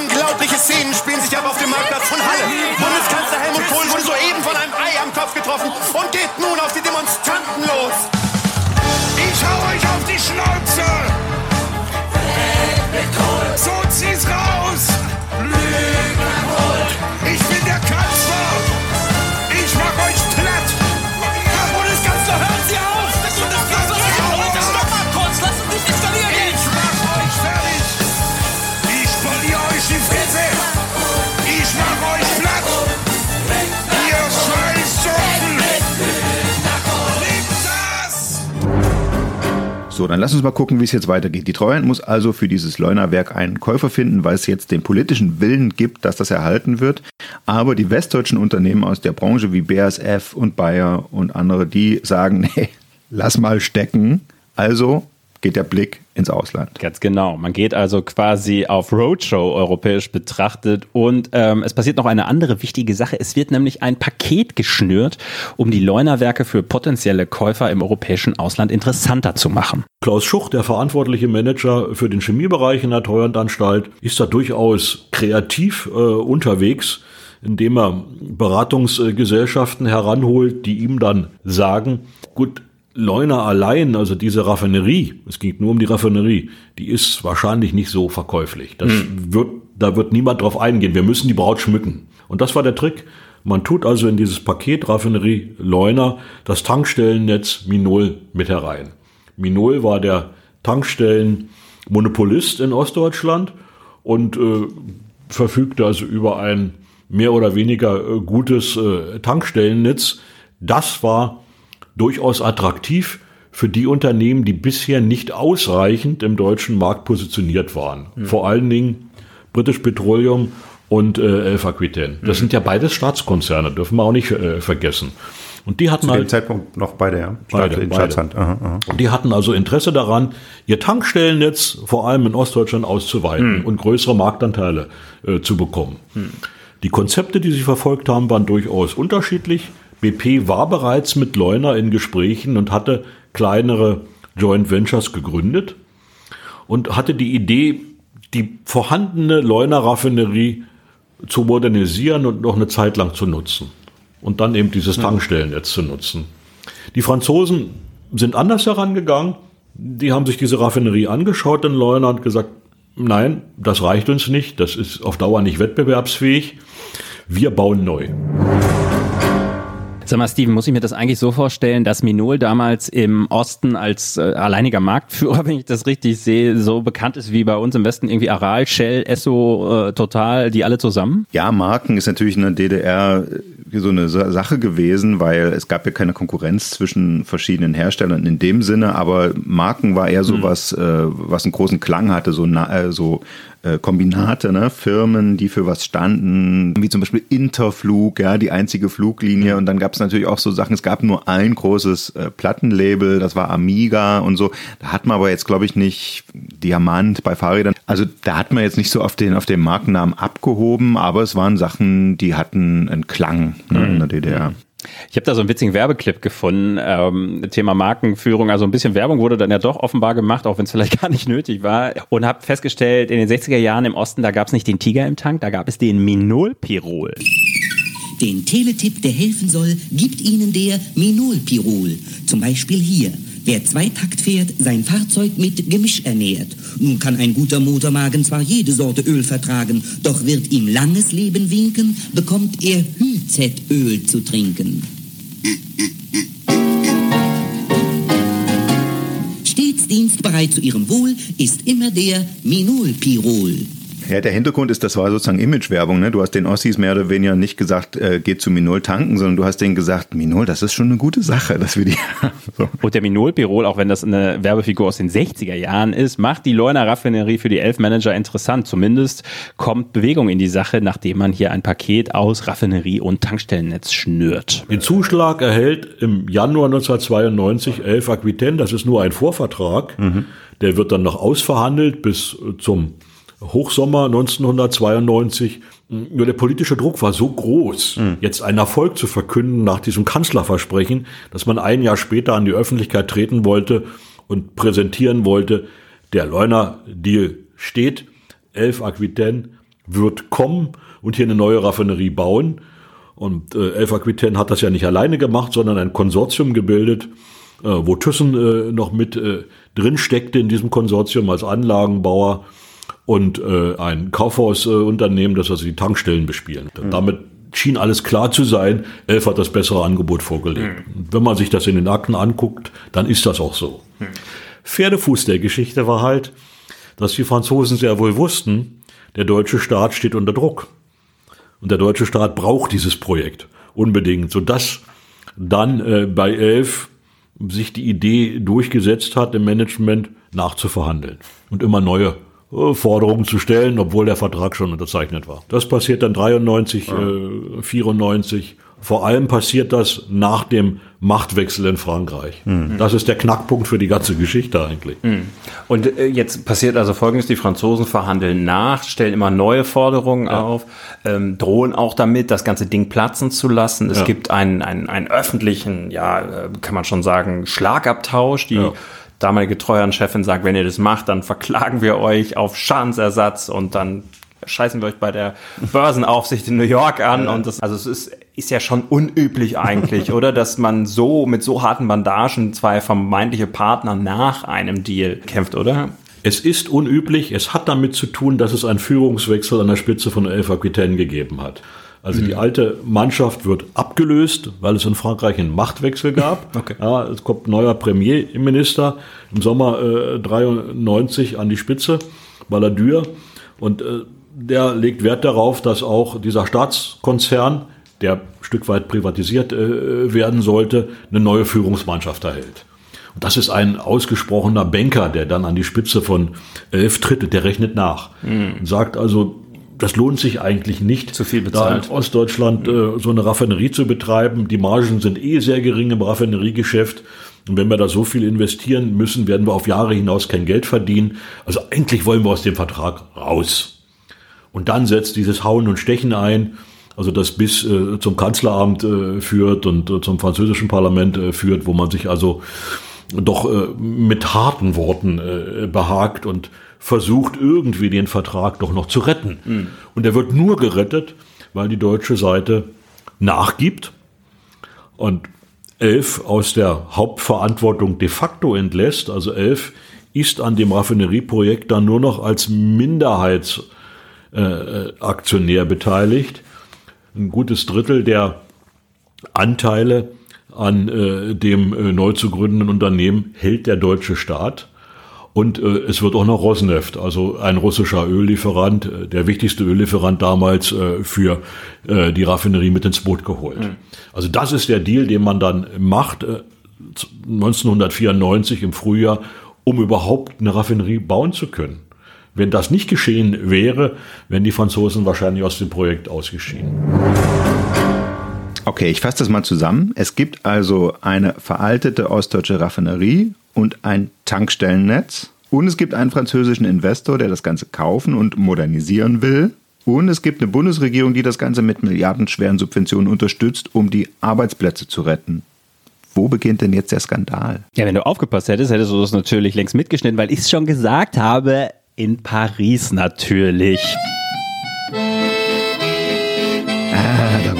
Unglaubliche Szenen spielen sich ab auf dem Marktplatz von Halle. Bundeskanzler Helmut Kohl wurde soeben von einem Ei am Kopf getroffen und geht nun auf die Demonstranten los. Ich hau euch auf die Schnauze! So, dann lass uns mal gucken, wie es jetzt weitergeht. Die Treuhand muss also für dieses Leunerwerk einen Käufer finden, weil es jetzt den politischen Willen gibt, dass das erhalten wird. Aber die westdeutschen Unternehmen aus der Branche wie BASF und Bayer und andere, die sagen, [laughs] nee, lass mal stecken. Also geht der Blick ins Ausland. Ganz genau. Man geht also quasi auf Roadshow europäisch betrachtet und ähm, es passiert noch eine andere wichtige Sache. Es wird nämlich ein Paket geschnürt, um die Leunerwerke für potenzielle Käufer im europäischen Ausland interessanter zu machen. Klaus Schuch, der verantwortliche Manager für den Chemiebereich in der Treuhandanstalt, ist da durchaus kreativ äh, unterwegs, indem er Beratungsgesellschaften heranholt, die ihm dann sagen, gut, Leuna allein, also diese Raffinerie, es ging nur um die Raffinerie, die ist wahrscheinlich nicht so verkäuflich. Das Hm. wird, da wird niemand drauf eingehen. Wir müssen die Braut schmücken. Und das war der Trick. Man tut also in dieses Paket Raffinerie Leuna das Tankstellennetz Minol mit herein. Minol war der Tankstellenmonopolist in Ostdeutschland und äh, verfügte also über ein mehr oder weniger äh, gutes äh, Tankstellennetz. Das war durchaus attraktiv für die Unternehmen, die bisher nicht ausreichend im deutschen Markt positioniert waren. Mhm. Vor allen Dingen British Petroleum und äh, Elf Aquitaine. Das Mhm. sind ja beides Staatskonzerne, dürfen wir auch nicht äh, vergessen. Und die hatten Zu halt dem Zeitpunkt noch beide, ja. Beide, in beide. Aha, aha. Und die hatten also Interesse daran, ihr Tankstellennetz vor allem in Ostdeutschland auszuweiten und größere Marktanteile äh, zu bekommen. Die Konzepte, die sie verfolgt haben, waren durchaus unterschiedlich. BP war bereits mit Leuna in Gesprächen und hatte kleinere Joint Ventures gegründet und hatte die Idee, die vorhandene Leuna Raffinerie zu modernisieren und noch eine Zeit lang zu nutzen. Und dann eben dieses Tankstellennetz zu nutzen. Die Franzosen sind anders herangegangen. Die haben sich diese Raffinerie angeschaut in Leuna und gesagt, nein, das reicht uns nicht, das ist auf Dauer nicht wettbewerbsfähig. Wir bauen neu. Sag mal, Steven, muss ich mir das eigentlich so vorstellen, dass Minol damals im Osten als äh, alleiniger Marktführer, [laughs] wenn ich das richtig sehe, so bekannt ist wie bei uns im Westen irgendwie Aral, Shell, Esso, äh, Total, die alle zusammen? Ja, Marken ist natürlich in der DDR so eine Sa- Sache gewesen, weil es gab ja keine Konkurrenz zwischen verschiedenen Herstellern in dem Sinne, aber Marken war eher so was, äh, was einen großen Klang hatte, so, na, äh, so äh, Kombinate, ne? Firmen, die für was standen, wie zum Beispiel Interflug, ja, die einzige Fluglinie. Und dann gab es natürlich auch so Sachen, es gab nur ein großes äh, Plattenlabel, das war Amiga und so, da hat man aber jetzt glaube ich nicht Diamant bei Fahrrädern, also da hat man jetzt nicht so auf den, auf den Markennamen abgehoben, aber es waren Sachen, die hatten einen Klang ne, in der DDR. Ich habe da so einen witzigen Werbeclip gefunden, ähm, Thema Markenführung. Also ein bisschen Werbung wurde dann ja doch offenbar gemacht, auch wenn es vielleicht [laughs] gar nicht nötig war. Und habe festgestellt, in den 60er Jahren im Osten, da gab es nicht den Tiger im Tank, da gab es den Minolpirol. Den Teletipp, der helfen soll, gibt Ihnen der Minolpirol. Zum Beispiel hier. Wer Zweitakt fährt, sein Fahrzeug mit Gemisch ernährt. Nun kann ein guter Motormagen zwar jede Sorte Öl vertragen, doch wird ihm langes Leben winken, bekommt er Hüzet-Öl zu trinken. Stets dienstbereit zu Ihrem Wohl ist immer der Minolpirol. Ja, der Hintergrund ist, das war sozusagen Imagewerbung. Ne? Du hast den Ossis mehr oder weniger nicht gesagt, äh, geht zu Minol tanken, sondern du hast denen gesagt, Minol, das ist schon eine gute Sache, dass wir die [laughs] so. Und der Minol-Pirol, auch wenn das eine Werbefigur aus den 60er Jahren ist, macht die Leuner Raffinerie für die Elf-Manager interessant. Zumindest kommt Bewegung in die Sache, nachdem man hier ein Paket aus Raffinerie und Tankstellennetz schnürt. Den Zuschlag erhält im Januar 1992 Elf Aquitaine, das ist nur ein Vorvertrag. Mhm. Der wird dann noch ausverhandelt bis zum Hochsommer 1992. Nur der politische Druck war so groß, mhm. jetzt einen Erfolg zu verkünden nach diesem Kanzlerversprechen, dass man ein Jahr später an die Öffentlichkeit treten wollte und präsentieren wollte, der Leuner-Deal steht, Elf Aquitaine wird kommen und hier eine neue Raffinerie bauen. Und äh, Elf Aquitaine hat das ja nicht alleine gemacht, sondern ein Konsortium gebildet, äh, wo Thyssen äh, noch mit äh, drin steckte in diesem Konsortium als Anlagenbauer und äh, ein Kaufhausunternehmen, das also die Tankstellen bespielen. Mhm. Damit schien alles klar zu sein. Elf hat das bessere Angebot vorgelegt. Mhm. Wenn man sich das in den Akten anguckt, dann ist das auch so. Mhm. Pferdefuß der Geschichte war halt, dass die Franzosen sehr wohl wussten, der deutsche Staat steht unter Druck. Und der deutsche Staat braucht dieses Projekt unbedingt, sodass dann äh, bei Elf sich die Idee durchgesetzt hat, im Management nachzuverhandeln und immer neue Forderungen zu stellen, obwohl der Vertrag schon unterzeichnet war. Das passiert dann 93, ja. äh, 94. Vor allem passiert das nach dem Machtwechsel in Frankreich. Mhm. Das ist der Knackpunkt für die ganze Geschichte eigentlich. Mhm. Und äh, jetzt passiert also Folgendes, die Franzosen verhandeln nach, stellen immer neue Forderungen ja. auf, ähm, drohen auch damit, das ganze Ding platzen zu lassen. Es ja. gibt einen, einen, einen öffentlichen, ja, äh, kann man schon sagen, Schlagabtausch, die damalige Treuhandchefin sagt, wenn ihr das macht, dann verklagen wir euch auf Schadensersatz und dann scheißen wir euch bei der Börsenaufsicht in New York an und das, also es ist, ist ja schon unüblich eigentlich, [laughs] oder? Dass man so mit so harten Bandagen zwei vermeintliche Partner nach einem Deal kämpft, oder? Es ist unüblich, es hat damit zu tun, dass es einen Führungswechsel an der Spitze von Elf Aquitaine gegeben hat. Also mhm. die alte Mannschaft wird abgelöst, weil es in Frankreich einen Machtwechsel gab. [laughs] Okay. Ja, es kommt ein neuer Premierminister im Sommer äh, 93 an die Spitze, Balladur. Und äh, der legt Wert darauf, dass auch dieser Staatskonzern, der ein Stück weit privatisiert äh, werden sollte, eine neue Führungsmannschaft erhält. Und das ist ein ausgesprochener Banker, der dann an die Spitze von elf tritt, der rechnet nach. Mhm. Und sagt also, das lohnt sich eigentlich nicht, zu viel bezahlt. da in Ostdeutschland äh, so eine Raffinerie zu betreiben. Die Margen sind eh sehr gering im Raffineriegeschäft. Und wenn wir da so viel investieren müssen, werden wir auf Jahre hinaus kein Geld verdienen. Also eigentlich wollen wir aus dem Vertrag raus. Und dann setzt dieses Hauen und Stechen ein, also das bis äh, zum Kanzleramt äh, führt und äh, zum französischen Parlament äh, führt, wo man sich also doch äh, mit harten Worten äh, behagt und versucht irgendwie den Vertrag doch noch zu retten. Mhm. Und er wird nur gerettet, weil die deutsche Seite nachgibt und Elf aus der Hauptverantwortung de facto entlässt. Also Elf ist an dem Raffinerieprojekt dann nur noch als Minderheitsaktionär äh, beteiligt. Ein gutes Drittel der Anteile an äh, dem äh, neu zu gründenden Unternehmen hält der deutsche Staat. Und äh, es wird auch noch Rosneft, also ein russischer Öllieferant, äh, der wichtigste Öllieferant damals äh, für äh, die Raffinerie mit ins Boot geholt. Mhm. Also das ist der Deal, den man dann macht äh, 1994 im Frühjahr, um überhaupt eine Raffinerie bauen zu können. Wenn das nicht geschehen wäre, wären die Franzosen wahrscheinlich aus dem Projekt ausgeschieden. Okay, ich fasse das mal zusammen. Es gibt also eine veraltete ostdeutsche Raffinerie und ein Tankstellennetz. Und es gibt einen französischen Investor, der das Ganze kaufen und modernisieren will. Und es gibt eine Bundesregierung, die das Ganze mit milliardenschweren Subventionen unterstützt, um die Arbeitsplätze zu retten. Wo beginnt denn jetzt der Skandal? Ja, wenn du aufgepasst hättest, hättest du das natürlich längst mitgeschnitten, weil ich es schon gesagt habe, in Paris natürlich.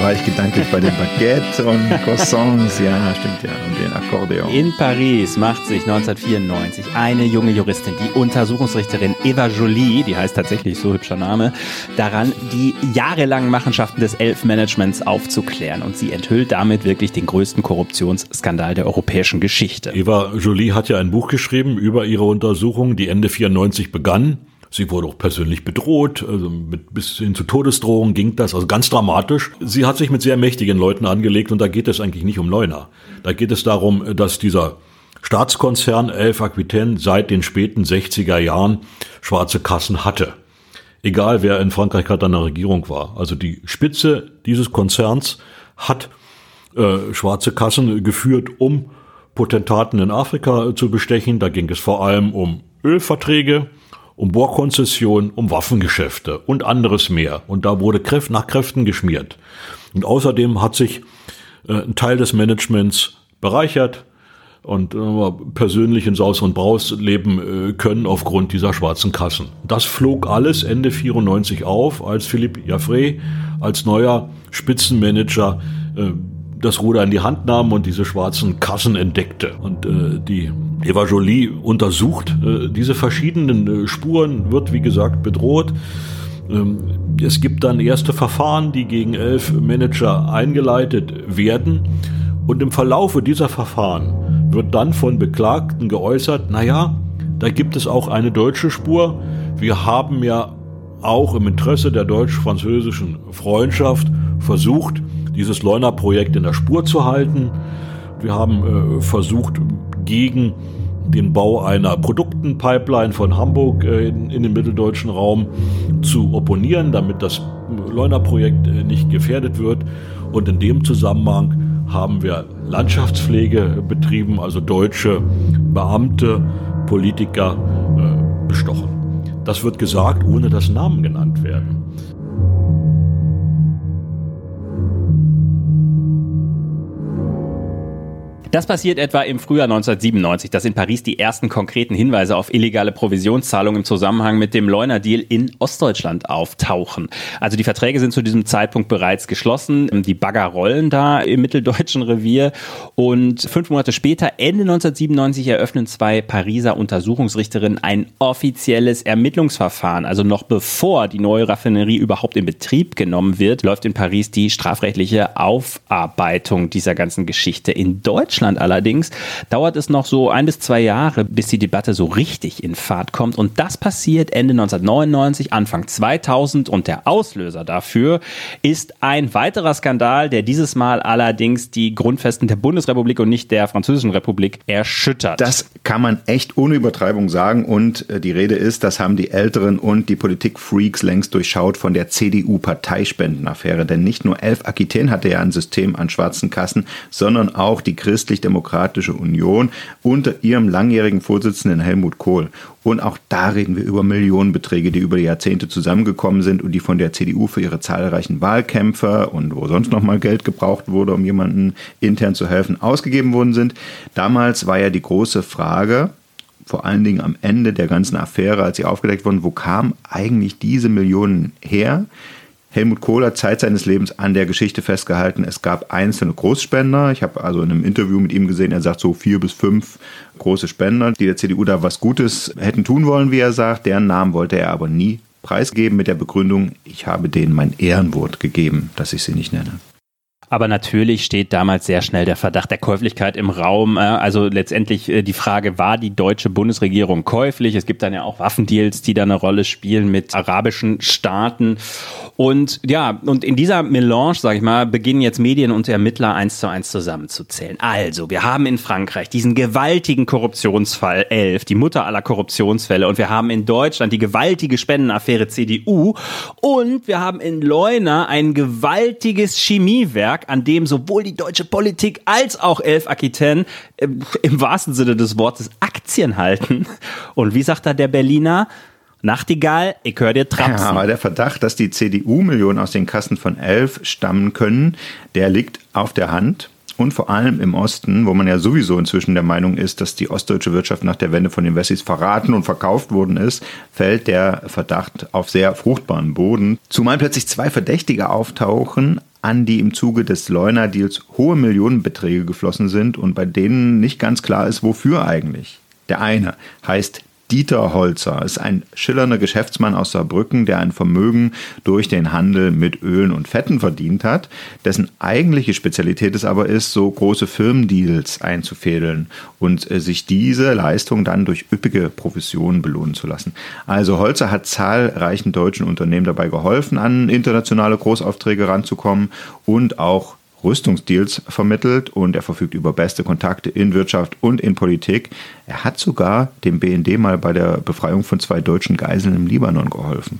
War ich gedanklich bei den Baguette und Croissants. Ja, stimmt ja. Und den Akkordeon. In Paris macht sich 1994 eine junge Juristin, die Untersuchungsrichterin Eva Jolie, die heißt tatsächlich so hübscher Name, daran, die jahrelangen Machenschaften des Elf-Managements aufzuklären. Und sie enthüllt damit wirklich den größten Korruptionsskandal der europäischen Geschichte. Eva Jolie hat ja ein Buch geschrieben über ihre Untersuchung, die Ende 94 begann Sie wurde auch persönlich bedroht, also mit, bis hin zu Todesdrohungen ging das, also ganz dramatisch. Sie hat sich mit sehr mächtigen Leuten angelegt und da geht es eigentlich nicht um Leuna. Da geht es darum, dass dieser Staatskonzern Elf Aquitaine seit den späten 60er Jahren schwarze Kassen hatte. Egal wer in Frankreich gerade an der Regierung war. Also die Spitze dieses Konzerns hat äh, schwarze Kassen geführt, um Potentaten in Afrika zu bestechen. Da ging es vor allem um Ölverträge, um Bohrkonzessionen, um Waffengeschäfte und anderes mehr. Und da wurde Kräft nach Kräften geschmiert. Und außerdem hat sich äh, ein Teil des Managements bereichert und äh, persönlich in Saus und Braus leben äh, können aufgrund dieser schwarzen Kassen. Das flog alles Ende 94 auf, als Philippe Jaffrey als neuer Spitzenmanager äh, das Ruder in die Hand nahm und diese schwarzen Kassen entdeckte. Und äh, die Eva Jolie untersucht äh, diese verschiedenen äh, Spuren, wird wie gesagt bedroht. Ähm, es gibt dann erste Verfahren, die gegen elf Manager eingeleitet werden. Und im Verlaufe dieser Verfahren wird dann von Beklagten geäußert, naja, da gibt es auch eine deutsche Spur. Wir haben ja auch im Interesse der deutsch-französischen Freundschaft versucht, dieses Leuna-Projekt in der Spur zu halten. Wir haben äh, versucht, gegen den Bau einer Produktenpipeline von Hamburg äh, in, in, den mitteldeutschen Raum zu opponieren, damit das Leuna-Projekt äh, nicht gefährdet wird. Und in dem Zusammenhang haben wir Landschaftspflege betrieben, also deutsche Beamte, Politiker äh, bestochen. Das wird gesagt, ohne dass Namen genannt werden. Das passiert etwa im Frühjahr 1997, dass in Paris die ersten konkreten Hinweise auf illegale Provisionszahlungen im Zusammenhang mit dem Leuna-Deal in Ostdeutschland auftauchen. Also die Verträge sind zu diesem Zeitpunkt bereits geschlossen. Die Bagger rollen da im mitteldeutschen Revier. Und fünf Monate später, Ende 1997, eröffnen zwei Pariser Untersuchungsrichterinnen ein offizielles Ermittlungsverfahren. Also noch bevor die neue Raffinerie überhaupt in Betrieb genommen wird, läuft in Paris die strafrechtliche Aufarbeitung dieser ganzen Geschichte. In Deutschland Deutschland allerdings dauert es noch so ein bis zwei Jahre, bis die Debatte so richtig in Fahrt kommt. Und das passiert Ende 1999, Anfang 2000. Und der Auslöser dafür ist ein weiterer Skandal, der dieses Mal allerdings die Grundfesten der Bundesrepublik und nicht der Französischen Republik erschüttert. Das kann man echt ohne Übertreibung sagen. Und äh, die Rede ist, das haben die Älteren und die Politikfreaks längst durchschaut von der CDU-Parteispendenaffäre. Denn nicht nur Elf Aquitaine hatte ja ein System an schwarzen Kassen, sondern auch die Christen Christlich-Demokratische Union unter ihrem langjährigen Vorsitzenden Helmut Kohl. Und auch da reden wir über Millionenbeträge, die über die Jahrzehnte zusammengekommen sind und die von der CDU für ihre zahlreichen Wahlkämpfer und wo sonst noch mal Geld gebraucht wurde, um jemandem intern zu helfen, ausgegeben worden sind. Damals war ja die große Frage, vor allen Dingen am Ende der ganzen Affäre, als sie aufgedeckt wurden, wo kamen eigentlich diese Millionen her? Helmut Kohl hat Zeit seines Lebens an der Geschichte festgehalten, es gab einzelne Großspender. Ich habe also in einem Interview mit ihm gesehen, er sagt so vier bis fünf große Spender, die der CDU da was Gutes hätten tun wollen, wie er sagt. Deren Namen wollte er aber nie preisgeben mit der Begründung, ich habe denen mein Ehrenwort gegeben, dass ich sie nicht nenne. Aber natürlich steht damals sehr schnell der Verdacht der Käuflichkeit im Raum. Äh, also letztendlich äh, die Frage, war die deutsche Bundesregierung käuflich? Es gibt dann ja auch Waffendeals, die da eine Rolle spielen mit arabischen Staaten. Und ja, und in dieser Melange, sage ich mal, beginnen jetzt Medien und Ermittler eins zu eins zusammenzuzählen. Also, wir haben in Frankreich diesen gewaltigen Korruptionsfall 11, die Mutter aller Korruptionsfälle. Und wir haben in Deutschland die gewaltige Spendenaffäre CDU. Und wir haben in Leuna ein gewaltiges Chemiewerk Tag, an dem sowohl die deutsche Politik als auch Elf Aquitaine äh, im wahrsten Sinne des Wortes Aktien halten. Und wie sagt da der Berliner? Nachtigall, ich höre dir trapsen. Ja, aber der Verdacht, dass die CDU-Millionen aus den Kassen von Elf stammen können, der liegt auf der Hand. Und vor allem im Osten, wo man ja sowieso inzwischen der Meinung ist, dass die ostdeutsche Wirtschaft nach der Wende von den Wessis verraten und verkauft worden ist, fällt der Verdacht auf sehr fruchtbaren Boden. Zumal plötzlich zwei Verdächtige auftauchen, an die im Zuge des Leuna-Deals hohe Millionenbeträge geflossen sind und bei denen nicht ganz klar ist, wofür eigentlich. Der eine heißt Dieter Holzer ist ein schillernder Geschäftsmann aus Saarbrücken, der ein Vermögen durch den Handel mit Ölen und Fetten verdient hat, dessen eigentliche Spezialität es aber ist, so große Firmendeals einzufädeln und äh, sich diese Leistung dann durch üppige Provisionen belohnen zu lassen. Also Holzer hat zahlreichen deutschen Unternehmen dabei geholfen, an internationale Großaufträge ranzukommen und auch Rüstungsdeals vermittelt und er verfügt über beste Kontakte in Wirtschaft und in Politik. Er hat sogar dem BND mal bei der Befreiung von zwei deutschen Geiseln im Libanon geholfen.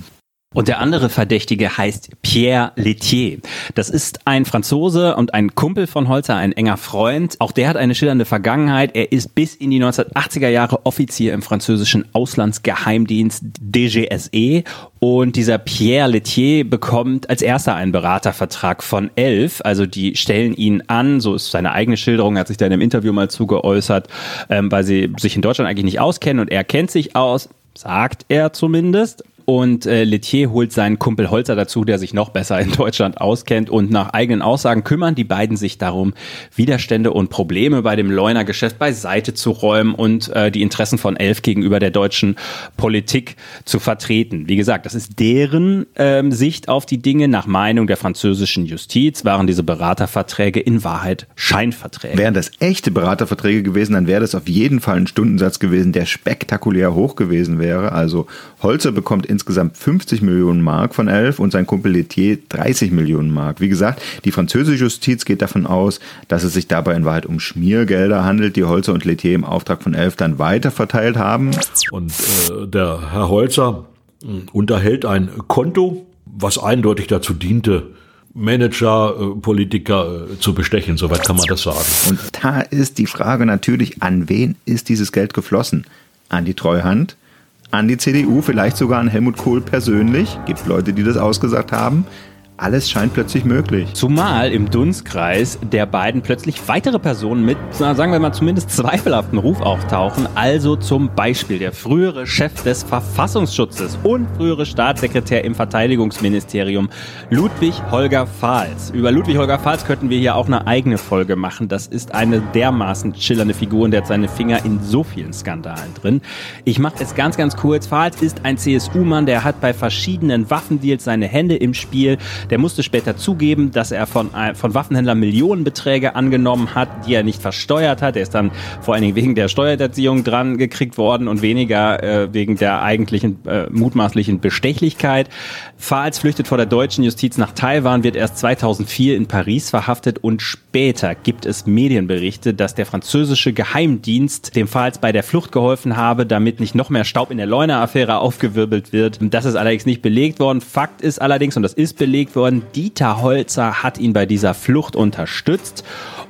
Und der andere Verdächtige heißt Pierre Letier. Das ist ein Franzose und ein Kumpel von Holzer, ein enger Freund. Auch der hat eine schillernde Vergangenheit. Er ist bis in die 1980er Jahre Offizier im französischen Auslandsgeheimdienst DGSE. Und dieser Pierre Letier bekommt als erster einen Beratervertrag von elf. Also die stellen ihn an, so ist seine eigene Schilderung, er hat sich da in einem Interview mal zugeäußert, ähm, weil sie sich in Deutschland eigentlich nicht auskennen und er kennt sich aus, sagt er zumindest. Und äh, Letier holt seinen Kumpel Holzer dazu, der sich noch besser in Deutschland auskennt. Und nach eigenen Aussagen kümmern die beiden sich darum, Widerstände und Probleme bei dem Leuner Geschäft beiseite zu räumen und äh, die Interessen von Elf gegenüber der deutschen Politik zu vertreten. Wie gesagt, das ist deren ähm, Sicht auf die Dinge. Nach Meinung der französischen Justiz waren diese Beraterverträge in Wahrheit Scheinverträge. Wären das echte Beraterverträge gewesen, dann wäre das auf jeden Fall ein Stundensatz gewesen, der spektakulär hoch gewesen wäre. Also Holzer bekommt in insgesamt 50 Millionen Mark von Elf und sein Kumpel Letier 30 Millionen Mark. Wie gesagt, die französische Justiz geht davon aus, dass es sich dabei in Wahrheit um Schmiergelder handelt, die Holzer und Letier im Auftrag von Elf dann weiter verteilt haben. Und äh, der Herr Holzer äh, unterhält ein Konto, was eindeutig dazu diente, Manager, äh, Politiker äh, zu bestechen, soweit kann man das sagen. Und da ist die Frage natürlich, an wen ist dieses Geld geflossen? An die Treuhand? An die CDU, vielleicht sogar an Helmut Kohl persönlich. Gibt Leute, die das ausgesagt haben alles scheint plötzlich möglich. Zumal im Dunstkreis der beiden plötzlich weitere Personen mit, sagen wir mal, zumindest zweifelhaften Ruf auftauchen. Also zum Beispiel der frühere Chef des Verfassungsschutzes und frühere Staatssekretär im Verteidigungsministerium, Ludwig Holger Fahls. Über Ludwig Holger Fahls könnten wir hier auch eine eigene Folge machen. Das ist eine dermaßen schillernde Figur und der hat seine Finger in so vielen Skandalen drin. Ich mache es ganz, ganz kurz. Fahls ist ein CSU-Mann, der hat bei verschiedenen Waffendeals seine Hände im Spiel. Der musste später zugeben, dass er von, äh, von Waffenhändlern Millionenbeträge angenommen hat, die er nicht versteuert hat. Er ist dann vor allen Dingen wegen der Steuererziehung dran gekriegt worden und weniger äh, wegen der eigentlichen äh, mutmaßlichen Bestechlichkeit. Fahls flüchtet vor der deutschen Justiz nach Taiwan, wird erst 2004 in Paris verhaftet und später gibt es Medienberichte, dass der französische Geheimdienst dem Fahls bei der Flucht geholfen habe, damit nicht noch mehr Staub in der Leuna-Affäre aufgewirbelt wird. Das ist allerdings nicht belegt worden. Fakt ist allerdings, und das ist belegt worden, worden. Dieter Holzer hat ihn bei dieser Flucht unterstützt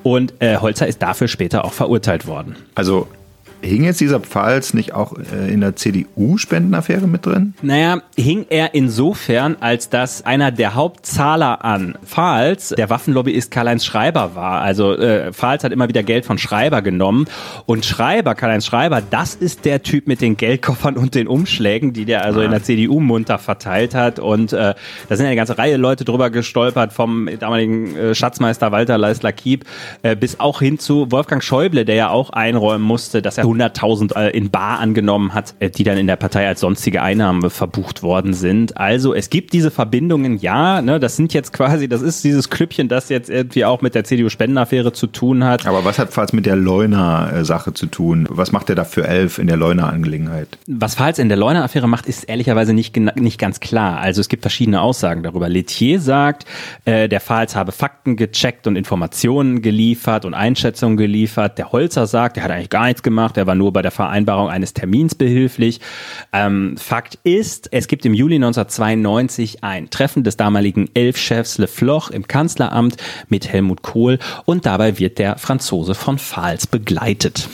und äh, Holzer ist dafür später auch verurteilt worden. Also Hing jetzt dieser Pfalz nicht auch äh, in der CDU-Spendenaffäre mit drin? Naja, hing er insofern, als dass einer der Hauptzahler an Pfalz der Waffenlobbyist Karl-Heinz Schreiber war. Also äh, Pfalz hat immer wieder Geld von Schreiber genommen und Schreiber, Karl-Heinz Schreiber, das ist der Typ mit den Geldkoffern und den Umschlägen, die der also ah. in der CDU munter verteilt hat und äh, da sind eine ganze Reihe Leute drüber gestolpert, vom damaligen äh, Schatzmeister Walter Leisler-Kiep äh, bis auch hin zu Wolfgang Schäuble, der ja auch einräumen musste, dass er 100.000 äh, in Bar angenommen hat, äh, die dann in der Partei als sonstige Einnahme verbucht worden sind. Also es gibt diese Verbindungen, ja, ne, das sind jetzt quasi, das ist dieses Klüppchen, das jetzt irgendwie auch mit der CDU-Spendenaffäre zu tun hat. Aber was hat Pfalz mit der Leuna-Sache zu tun? Was macht er da für elf in der Leuna-Angelegenheit? Was Pfalz in der Leuna-Affäre macht, ist ehrlicherweise nicht, nicht ganz klar. Also es gibt verschiedene Aussagen darüber. Letier sagt, äh, der Pfalz habe Fakten gecheckt und Informationen geliefert und Einschätzungen geliefert. Der Holzer sagt, er hat eigentlich gar nichts gemacht, er war nur bei der Vereinbarung eines Termins behilflich. Ähm, Fakt ist, es gibt im Juli 1992 ein Treffen des damaligen Elfchefs Le Floch im Kanzleramt mit Helmut Kohl und dabei wird der Franzose von Pfalz begleitet.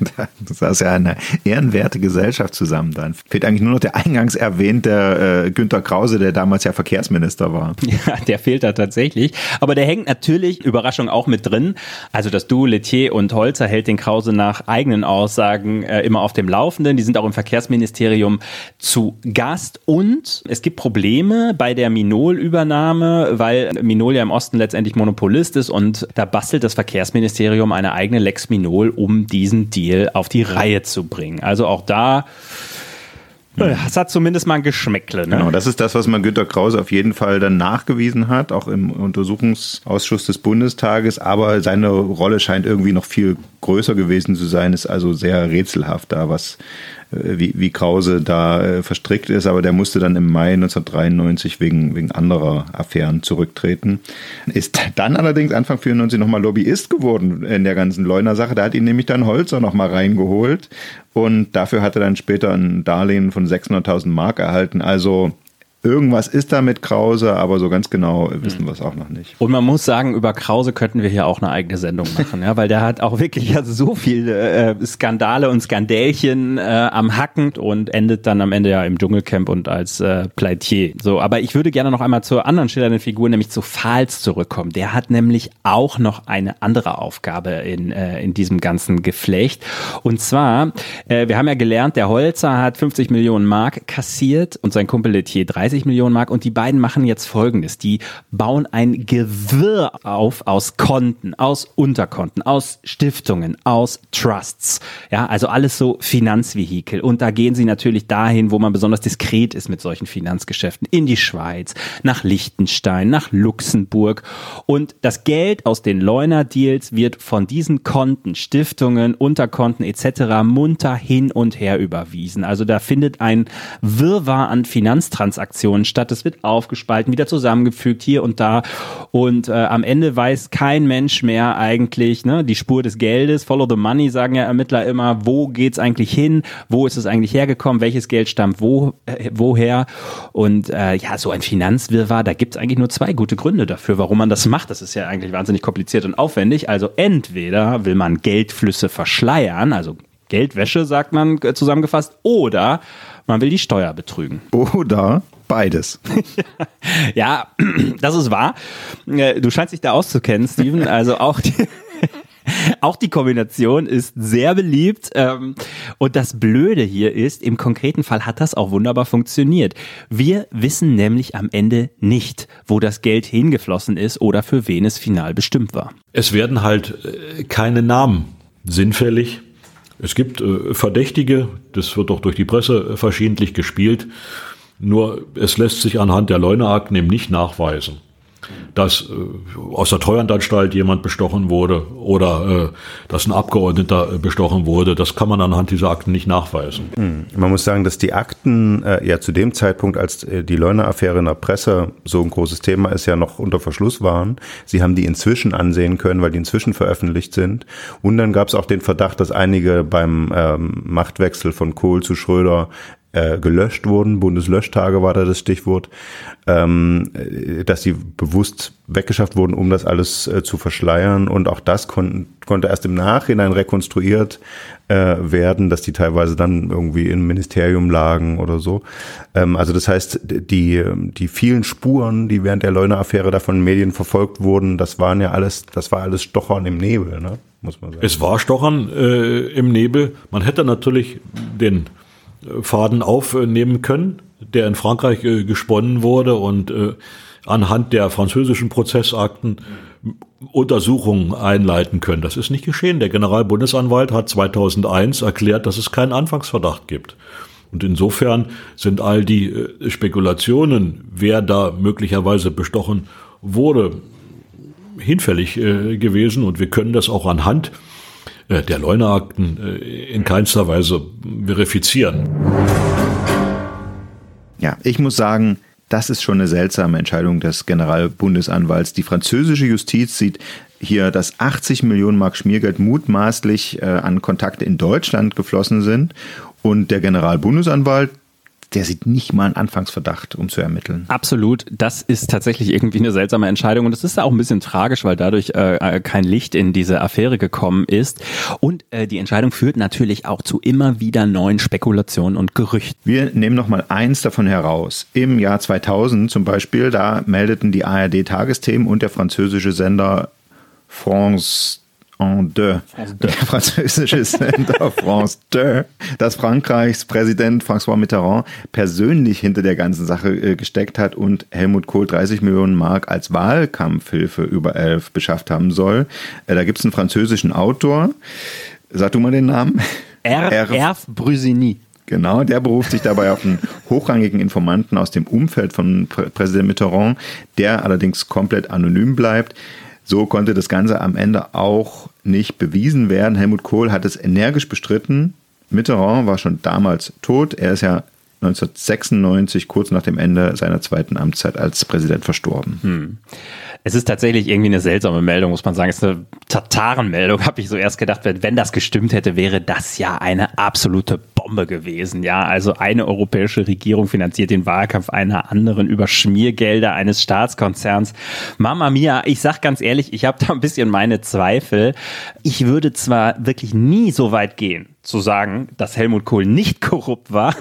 [laughs] das ist ja eine ehrenwerte Gesellschaft zusammen dann. Fehlt eigentlich nur noch der eingangs erwähnte äh, Günter Krause, der damals ja Verkehrsminister war. [laughs] Ja, der fehlt da tatsächlich. Aber der hängt natürlich, Überraschung, auch mit drin. Also das Duo Letier und Holzer hält den Krause nach eigenen Aus Aussagen äh, immer auf dem Laufenden. Die sind auch im Verkehrsministerium zu Gast. Und es gibt Probleme bei der Minol-Übernahme, weil Minol ja im Osten letztendlich Monopolist ist und da bastelt das Verkehrsministerium eine eigene Lex Minol, um diesen Deal auf die Reihe zu bringen. Also auch da es hat zumindest mal ein Geschmäckle. Ne? Genau, das ist das, was man Günter Krause auf jeden Fall dann nachgewiesen hat, auch im Untersuchungsausschuss des Bundestages. Aber seine Rolle scheint irgendwie noch viel größer gewesen zu sein, ist also sehr rätselhaft da, was, wie, wie Krause da äh, verstrickt ist, aber der musste dann im Mai 1993 wegen, wegen anderer Affären zurücktreten. Ist dann allerdings Anfang 94 nochmal Lobbyist geworden in der ganzen Leuner-Sache. Da hat ihn nämlich dann Holzer nochmal reingeholt und dafür hat er dann später ein Darlehen von 600.000 Mark erhalten. Also Irgendwas ist da mit Krause, aber so ganz genau wissen wir es auch noch nicht. Und man muss sagen, über Krause könnten wir hier auch eine eigene Sendung machen, ja, weil der hat auch wirklich also so viele äh, Skandale und Skandälchen äh, am Hacken und endet dann am Ende ja im Dschungelcamp und als äh, Pleitier. So, aber ich würde gerne noch einmal zur anderen schillernden Figur, nämlich zu Fahls zurückkommen. Der hat nämlich auch noch eine andere Aufgabe in, äh, in diesem ganzen Geflecht. Und zwar, äh, wir haben ja gelernt, der Holzer hat 50 Millionen Mark kassiert und sein Kumpel Letier 30 30 Millionen Mark und die beiden machen jetzt Folgendes. Die bauen ein Gewirr auf aus Konten, aus Unterkonten, aus Stiftungen, aus Trusts. Ja, also alles so Finanzvehikel. Und da gehen sie natürlich dahin, wo man besonders diskret ist mit solchen Finanzgeschäften. In die Schweiz, nach Liechtenstein, nach Luxemburg. Und das Geld aus den Leuner-Deals wird von diesen Konten, Stiftungen, Unterkonten etc. munter hin und her überwiesen. Also da findet ein Wirrwarr an Finanztransaktionen Transaktionen statt. Es wird aufgespalten, wieder zusammengefügt hier und da. Und äh, am Ende weiß kein Mensch mehr eigentlich ne, die Spur des Geldes. Follow the money, sagen ja Ermittler immer. Wo geht's eigentlich hin? Wo ist es eigentlich hergekommen? Welches Geld stammt wo, äh, woher? Und äh, ja, so ein Finanzwirrwarr, da gibt's eigentlich nur zwei gute Gründe dafür, warum man das macht. Das ist ja eigentlich wahnsinnig kompliziert und aufwendig. Also entweder will man Geldflüsse verschleiern, also Geldwäsche, sagt man äh, zusammengefasst, oder man will die Steuer betrügen. Oder Beides. [laughs] ja, das ist wahr. Äh, du scheinst dich da auszukennen, Steven. Also auch die, [laughs] auch die Kombination ist sehr beliebt. Ähm, und das Blöde hier ist, im konkreten Fall hat das auch wunderbar funktioniert. Wir wissen nämlich am Ende nicht, wo das Geld hingeflossen ist oder für wen es final bestimmt war. Es werden halt äh, keine Namen sinnfällig. Es gibt äh, Verdächtige, das wird auch durch die Presse verschiedentlich gespielt. Nur es lässt sich anhand der Leuneakten eben nicht nachweisen, dass äh, aus der Treuhandanstalt jemand bestochen wurde oder äh, dass ein Abgeordneter äh, bestochen wurde. Das kann man anhand dieser Akten nicht nachweisen. Hm. Man muss sagen, dass die Akten äh, ja zu dem Zeitpunkt, als äh, die Leuna-Affäre in der Presse so ein großes Thema ist, ja noch unter Verschluss waren. Sie haben die inzwischen ansehen können, weil die inzwischen veröffentlicht sind. Und dann gab es auch den Verdacht, dass einige beim ähm, Machtwechsel von Kohl zu Schröder äh, gelöscht wurden, Bundeslöschtage war da das Stichwort, ähm, äh, dass sie bewusst weggeschafft wurden, um das alles äh, zu verschleiern. Und auch das kon konnte erst im Nachhinein rekonstruiert äh, werden, dass die teilweise dann irgendwie im Ministerium lagen oder so. Ähm, also das heißt, die, die vielen Spuren, die während der Leuna-Affäre da von Medien verfolgt wurden, das waren ja alles, das war alles Stochern im Nebel, ne? muss man sagen. Es war Stochern äh, im Nebel. Man hätte natürlich den Faden aufnehmen können, der in Frankreich äh, gesponnen wurde und äh, anhand der französischen Prozessakten Untersuchungen einleiten können. Das ist nicht geschehen. Der Generalbundesanwalt hat 2001 erklärt, dass es keinen Anfangsverdacht gibt. Und insofern sind all die äh, Spekulationen, wer da möglicherweise bestochen wurde, hinfällig gewesen. Und wir können das auch anhand der Leuneakten äh, in keinster Weise verifizieren. Ja, ich muss sagen, das ist schon eine seltsame Entscheidung des Generalbundesanwalts. Die französische Justiz sieht hier, dass 80 Millionen Mark Schmiergeld mutmaßlich äh, an Kontakte in Deutschland geflossen sind. Und der Generalbundesanwalt der sieht nicht mal einen Anfangsverdacht, um zu ermitteln. Absolut. Das ist tatsächlich irgendwie eine seltsame Entscheidung und es ist auch ein bisschen tragisch, weil dadurch äh, äh, kein Licht in diese Affäre gekommen ist. Und äh, die Entscheidung führt natürlich auch zu immer wieder neuen Spekulationen und Gerüchten. Wir nehmen noch mal eins davon heraus. Im Jahr 2000 zum Beispiel, da meldeten die ARD Tagesthemen und der französische Sender France en deux, der französische Sender [laughs] France 2, dass Frankreichs Präsident François Mitterrand persönlich hinter der ganzen Sache äh, gesteckt hat und Helmut Kohl 30 Millionen Mark als Wahlkampfhilfe über elf beschafft haben soll. Äh, da gibt es einen französischen Autor, sag du mal den Namen. R. [laughs] Erf Brüsini. Genau, der beruft sich dabei auf einen hochrangigen Informanten aus dem Umfeld von Prä Präsident Mitterrand, der allerdings komplett anonym bleibt. So konnte das Ganze am Ende auch nicht bewiesen werden. Helmut Kohl hat es energisch bestritten. Mitterrand war schon damals tot. Er ist ja 1996, kurz nach dem Ende seiner zweiten Amtszeit als Präsident verstorben. Hm. Es ist tatsächlich irgendwie eine seltsame Meldung, muss man sagen. Es ist eine Tatarenmeldung, [laughs] habe ich so erst gedacht. Wenn das gestimmt hätte, wäre das ja eine absolute Bombe gewesen. Ja, also eine europäische Regierung finanziert den Wahlkampf einer anderen über Schmiergelder eines Staatskonzerns. Mama mia, ich sag ganz ehrlich, ich habe da ein bisschen meine Zweifel. Ich würde zwar wirklich nie so weit gehen, zu sagen, dass Helmut Kohl nicht [laughs] korrupt war.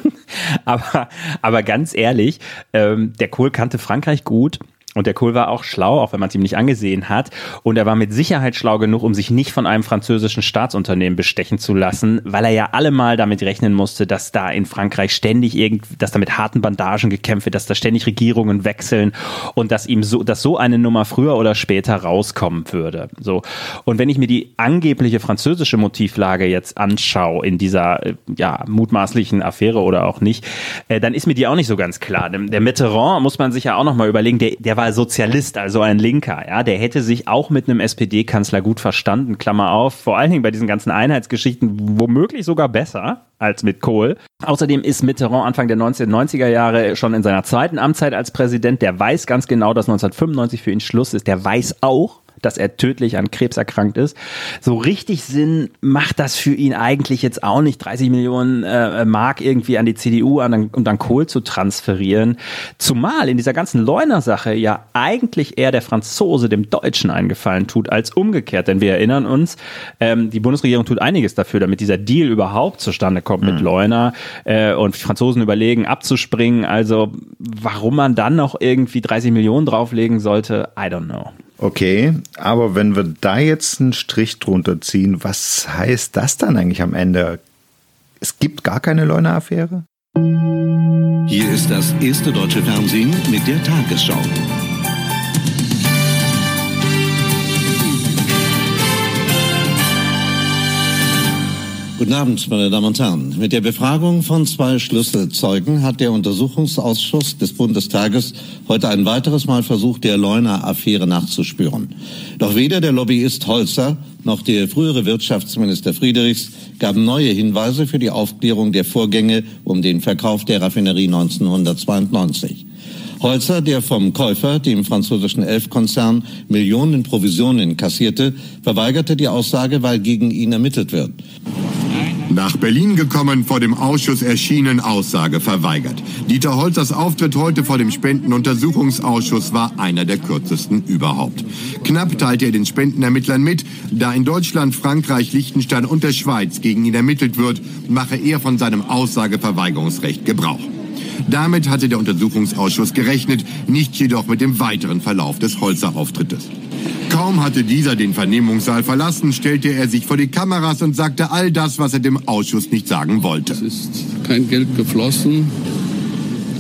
aber, aber ganz ehrlich, ähm, der Kohl kannte Frankreich gut. Und der Kohl war auch schlau, auch wenn man es ihm nicht angesehen hat. Und er war mit Sicherheit schlau genug, um sich nicht von einem französischen Staatsunternehmen bestechen zu lassen, weil er ja allemal damit rechnen musste, dass da in Frankreich ständig irgend, dass da mit harten Bandagen gekämpft wird, dass da ständig Regierungen wechseln und dass ihm so, dass so eine Nummer früher oder später rauskommen würde. So. Und wenn ich mir die angebliche französische Motivlage jetzt anschaue in dieser, äh, ja, mutmaßlichen Affäre oder auch nicht, äh, dann ist mir die auch nicht so ganz klar. Der Mitterrand muss man sich ja auch nochmal überlegen, der, der war war Sozialist, also ein Linker. Ja, der hätte sich auch mit einem SPD-Kanzler gut verstanden, Klammer auf. Vor allen Dingen bei diesen ganzen Einheitsgeschichten womöglich sogar besser als mit Kohl. Außerdem ist Mitterrand Anfang der 1990er Jahre schon in seiner zweiten Amtszeit als Präsident. Der weiß ganz genau, dass 1995 für ihn Schluss ist. Der weiß auch, dass er tödlich an Krebs erkrankt ist. So richtig Sinn macht das für ihn eigentlich jetzt auch nicht, 30 Millionen äh, Mark irgendwie an die CDU an, und an Kohl zu transferieren. Zumal in dieser ganzen Leuner-Sache ja eigentlich eher der Franzose dem Deutschen eingefallen tut, als umgekehrt. Denn wir erinnern uns, ähm, die Bundesregierung tut einiges dafür, damit dieser Deal überhaupt zustande kommt mhm. mit Leuner. Äh, und Franzosen überlegen, abzuspringen. Also warum man dann noch irgendwie 30 Millionen drauflegen sollte, I don't know. Okay, aber wenn wir da jetzt einen Strich drunter ziehen, was heißt das dann eigentlich am Ende? Es gibt gar keine Leuna-Affäre? Hier ist das erste deutsche Fernsehen mit der Tagesschau. Guten Abend, meine Damen und Herren. Mit der Befragung von zwei Schlüsselzeugen hat der Untersuchungsausschuss des Bundestages heute ein weiteres Mal versucht, der Leuna-Affäre nachzuspüren. Doch weder der Lobbyist Holzer noch der frühere Wirtschaftsminister Friedrichs gaben neue Hinweise für die Aufklärung der Vorgänge um den Verkauf der Raffinerie 1992. Holzer, der vom Käufer, dem französischen Elf-Konzern, Millionen Provisionen kassierte, verweigerte die Aussage, weil gegen ihn ermittelt wird. Nach Berlin gekommen, vor dem Ausschuss erschienen, Aussage verweigert. Dieter Holzers Auftritt heute vor dem Spendenuntersuchungsausschuss war einer der kürzesten überhaupt. Knapp teilte er den Spendenermittlern mit, da in Deutschland, Frankreich, Liechtenstein und der Schweiz gegen ihn ermittelt wird, mache er von seinem Aussageverweigerungsrecht Gebrauch. Damit hatte der Untersuchungsausschuss gerechnet, nicht jedoch mit dem weiteren Verlauf des Holzer-Auftrittes. Kaum hatte dieser den Vernehmungssaal verlassen, stellte er sich vor die Kameras und sagte all das, was er dem Ausschuss nicht sagen wollte. Es ist kein Geld geflossen,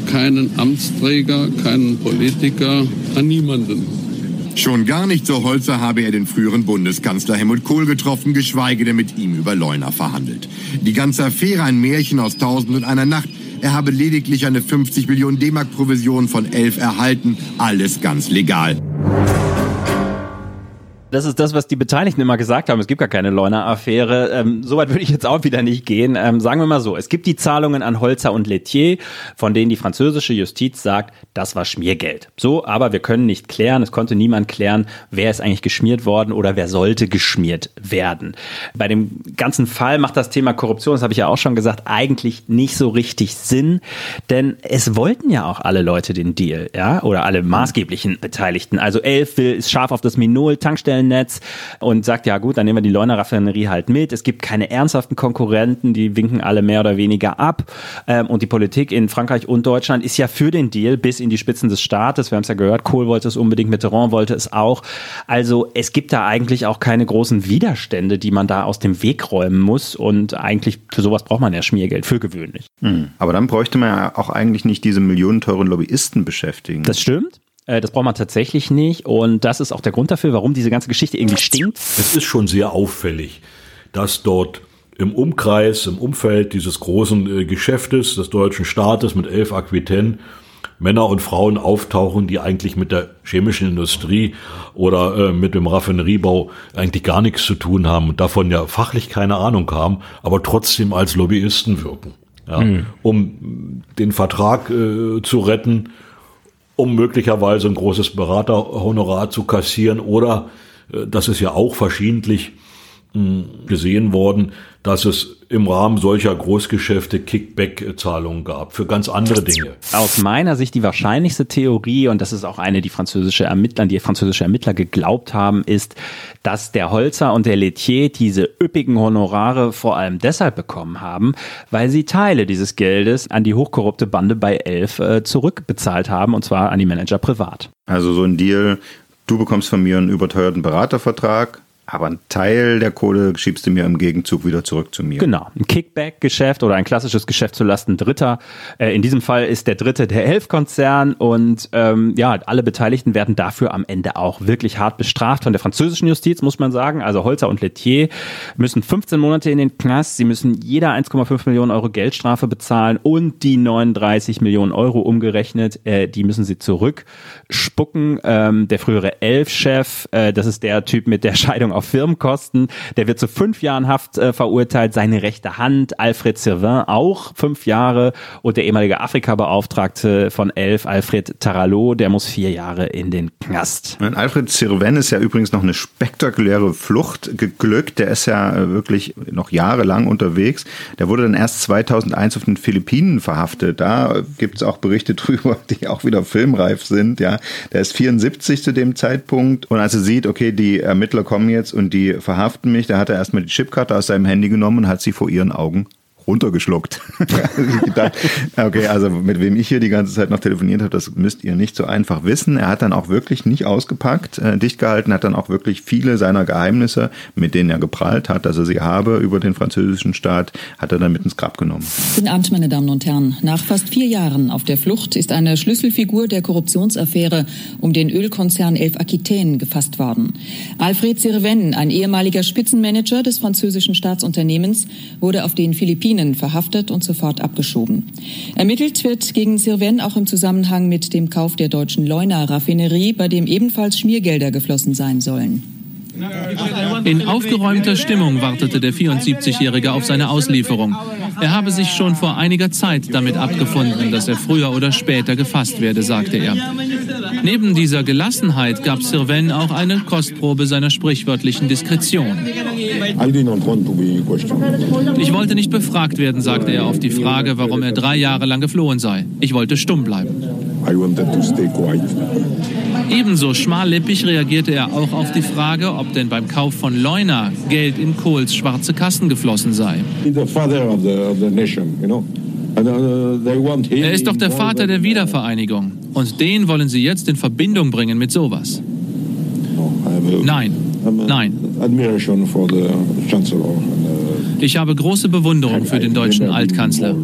keinen Amtsträger, keinen Politiker, an niemanden. Schon gar nicht so Holzer habe er den früheren Bundeskanzler Helmut Kohl getroffen, geschweige denn mit ihm über Leuna verhandelt. Die ganze Affäre ein Märchen aus Tausend und einer Nacht. Er habe lediglich eine 50 Millionen D-Mark Provision von elf erhalten. Alles ganz legal. Das ist das, was die Beteiligten immer gesagt haben. Es gibt gar keine Leuna-Affäre. Ähm, Soweit würde ich jetzt auch wieder nicht gehen. Ähm, sagen wir mal so, es gibt die Zahlungen an Holzer und Letier, von denen die französische Justiz sagt, das war Schmiergeld. So, aber wir können nicht klären, es konnte niemand klären, wer ist eigentlich geschmiert worden oder wer sollte geschmiert werden. Bei dem ganzen Fall macht das Thema Korruption, das habe ich ja auch schon gesagt, eigentlich nicht so richtig Sinn, denn es wollten ja auch alle Leute den Deal, ja, oder alle maßgeblichen Beteiligten. Also Elf will, ist scharf auf das Minol, Tankstellen Schienennetz und sagt, ja gut, dann nehmen wir die Leuna Raffinerie halt mit. Es gibt keine ernsthaften Konkurrenten, die winken alle mehr oder weniger ab. Ähm, und die Politik in Frankreich und Deutschland ist ja für den Deal bis in die Spitzen des Staates. Wir haben es ja gehört, Kohl wollte es unbedingt, Mitterrand wollte es auch. Also es gibt da eigentlich auch keine großen Widerstände, die man da aus dem Weg räumen muss. Und eigentlich für sowas braucht man ja Schmiergeld, für gewöhnlich. Mhm. Aber dann bräuchte man ja auch eigentlich nicht diese millionenteuren Lobbyisten beschäftigen. Das stimmt. Äh, Das braucht man tatsächlich nicht. Und das ist auch der Grund dafür, warum diese ganze Geschichte irgendwie stinkt. Es ist schon sehr auffällig, dass dort im Umkreis, im Umfeld dieses großen äh, Geschäftes des deutschen Staates mit elf Aquitaine Männer und Frauen auftauchen, die eigentlich mit der chemischen Industrie oder äh, mit dem Raffineriebau eigentlich gar nichts zu tun haben und davon ja fachlich keine Ahnung haben, aber trotzdem als Lobbyisten wirken. Ja, Mhm. Um den Vertrag äh, zu retten, um möglicherweise ein großes Beraterhonorar zu kassieren oder, äh, das ist ja auch verschiedentlich gesehen worden, dass es im Rahmen solcher Großgeschäfte Kickback-Zahlungen gab für ganz andere Dinge. Aus meiner Sicht die wahrscheinlichste Theorie, und das ist auch eine, die französische Ermittler, die französische Ermittler geglaubt haben, ist, dass der Holzer und der Laitier diese üppigen Honorare vor allem deshalb bekommen haben, weil sie Teile dieses Geldes an die hochkorrupte Bande bei Elf äh, zurückbezahlt haben, und zwar an die Manager privat. Also so ein Deal, du bekommst von mir einen überteuerten Beratervertrag, aber einen Teil der Kohle schiebst du mir im Gegenzug wieder zurück zu mir. Genau, ein Kickback-Geschäft oder ein klassisches Geschäft zulasten Dritter. Äh, in diesem Fall ist der Dritte der Elf-Konzern und ähm, ja, alle Beteiligten werden dafür am Ende auch wirklich hart bestraft von der französischen Justiz, muss man sagen. Also Holzer und Lettier müssen 15 Monate in den Knast, sie müssen jeder 1,5 Millionen Euro Geldstrafe bezahlen und die 39 Millionen Euro umgerechnet, äh, die müssen sie zurückspucken. Ähm, der frühere Elf-Chef, äh, das ist der Typ mit der Scheidung auf Firmenkosten, der wird zu fünf Jahren Haft äh, verurteilt. Seine rechte Hand, Alfred Sirvin, auch fünf Jahre. Und der ehemalige Afrika-Beauftragte von Elf, Alfred Tarallo, der muss vier Jahre in den Knast. Und Alfred Sirven ist ja übrigens noch eine spektakuläre Flucht geglückt. Der ist ja äh, wirklich noch jahrelang unterwegs. Der wurde dann erst 2001 auf den Philippinen verhaftet. Da gibt es auch Berichte [laughs] drüber, die auch wieder filmreif sind. Ja, der ist 74 zu dem Zeitpunkt. Und als er sieht, okay, die Ermittler kommen jetzt und die verhaften mich, da hat er erstmal die Chipkarte aus seinem Handy genommen und hat sie vor ihren Augen runtergeschluckt. [laughs] Okay, also mit wem ich hier die ganze Zeit noch telefoniert habe, das müsst ihr nicht so einfach wissen. Er hat dann auch wirklich nicht ausgepackt, äh, dicht gehalten, hat dann auch wirklich viele seiner Geheimnisse, mit denen er geprahlt hat, dass er sie habe über den französischen Staat, hat er dann mit ins Grab genommen. Guten Abend, meine Damen und Herren. Nach fast vier Jahren auf der Flucht ist eine Schlüsselfigur der Korruptionsaffäre um den Ölkonzern Elf Aquitaine gefasst worden. Alfred Sirven, ein ehemaliger Spitzenmanager des französischen Staatsunternehmens, wurde auf den Philippinen verhaftet und sofort abgeschoben. Ermittelt wird gegen Sirven auch im Zusammenhang mit dem Kauf der deutschen Leuna-Raffinerie, bei dem ebenfalls Schmiergelder geflossen sein sollen. In aufgeräumter Stimmung wartete der 74-Jährige auf seine Auslieferung. Er habe sich schon vor einiger Zeit damit abgefunden, dass er früher oder später gefasst werde, sagte er. Neben dieser Gelassenheit gab Sirven auch eine Kostprobe seiner sprichwörtlichen Diskretion. Ich wollte nicht befragt werden, sagte er auf die Frage, warum er drei Jahre lang geflohen sei. Ich wollte stumm bleiben. Ebenso schmallippig reagierte er auch auf die Frage, ob denn beim Kauf von Leuna Geld in Kohls schwarze Kassen geflossen sei. Er ist doch der Vater der Wiedervereinigung. Und den wollen Sie jetzt in Verbindung bringen mit sowas. Nein, nein. Ich habe große Bewunderung für den deutschen Altkanzler.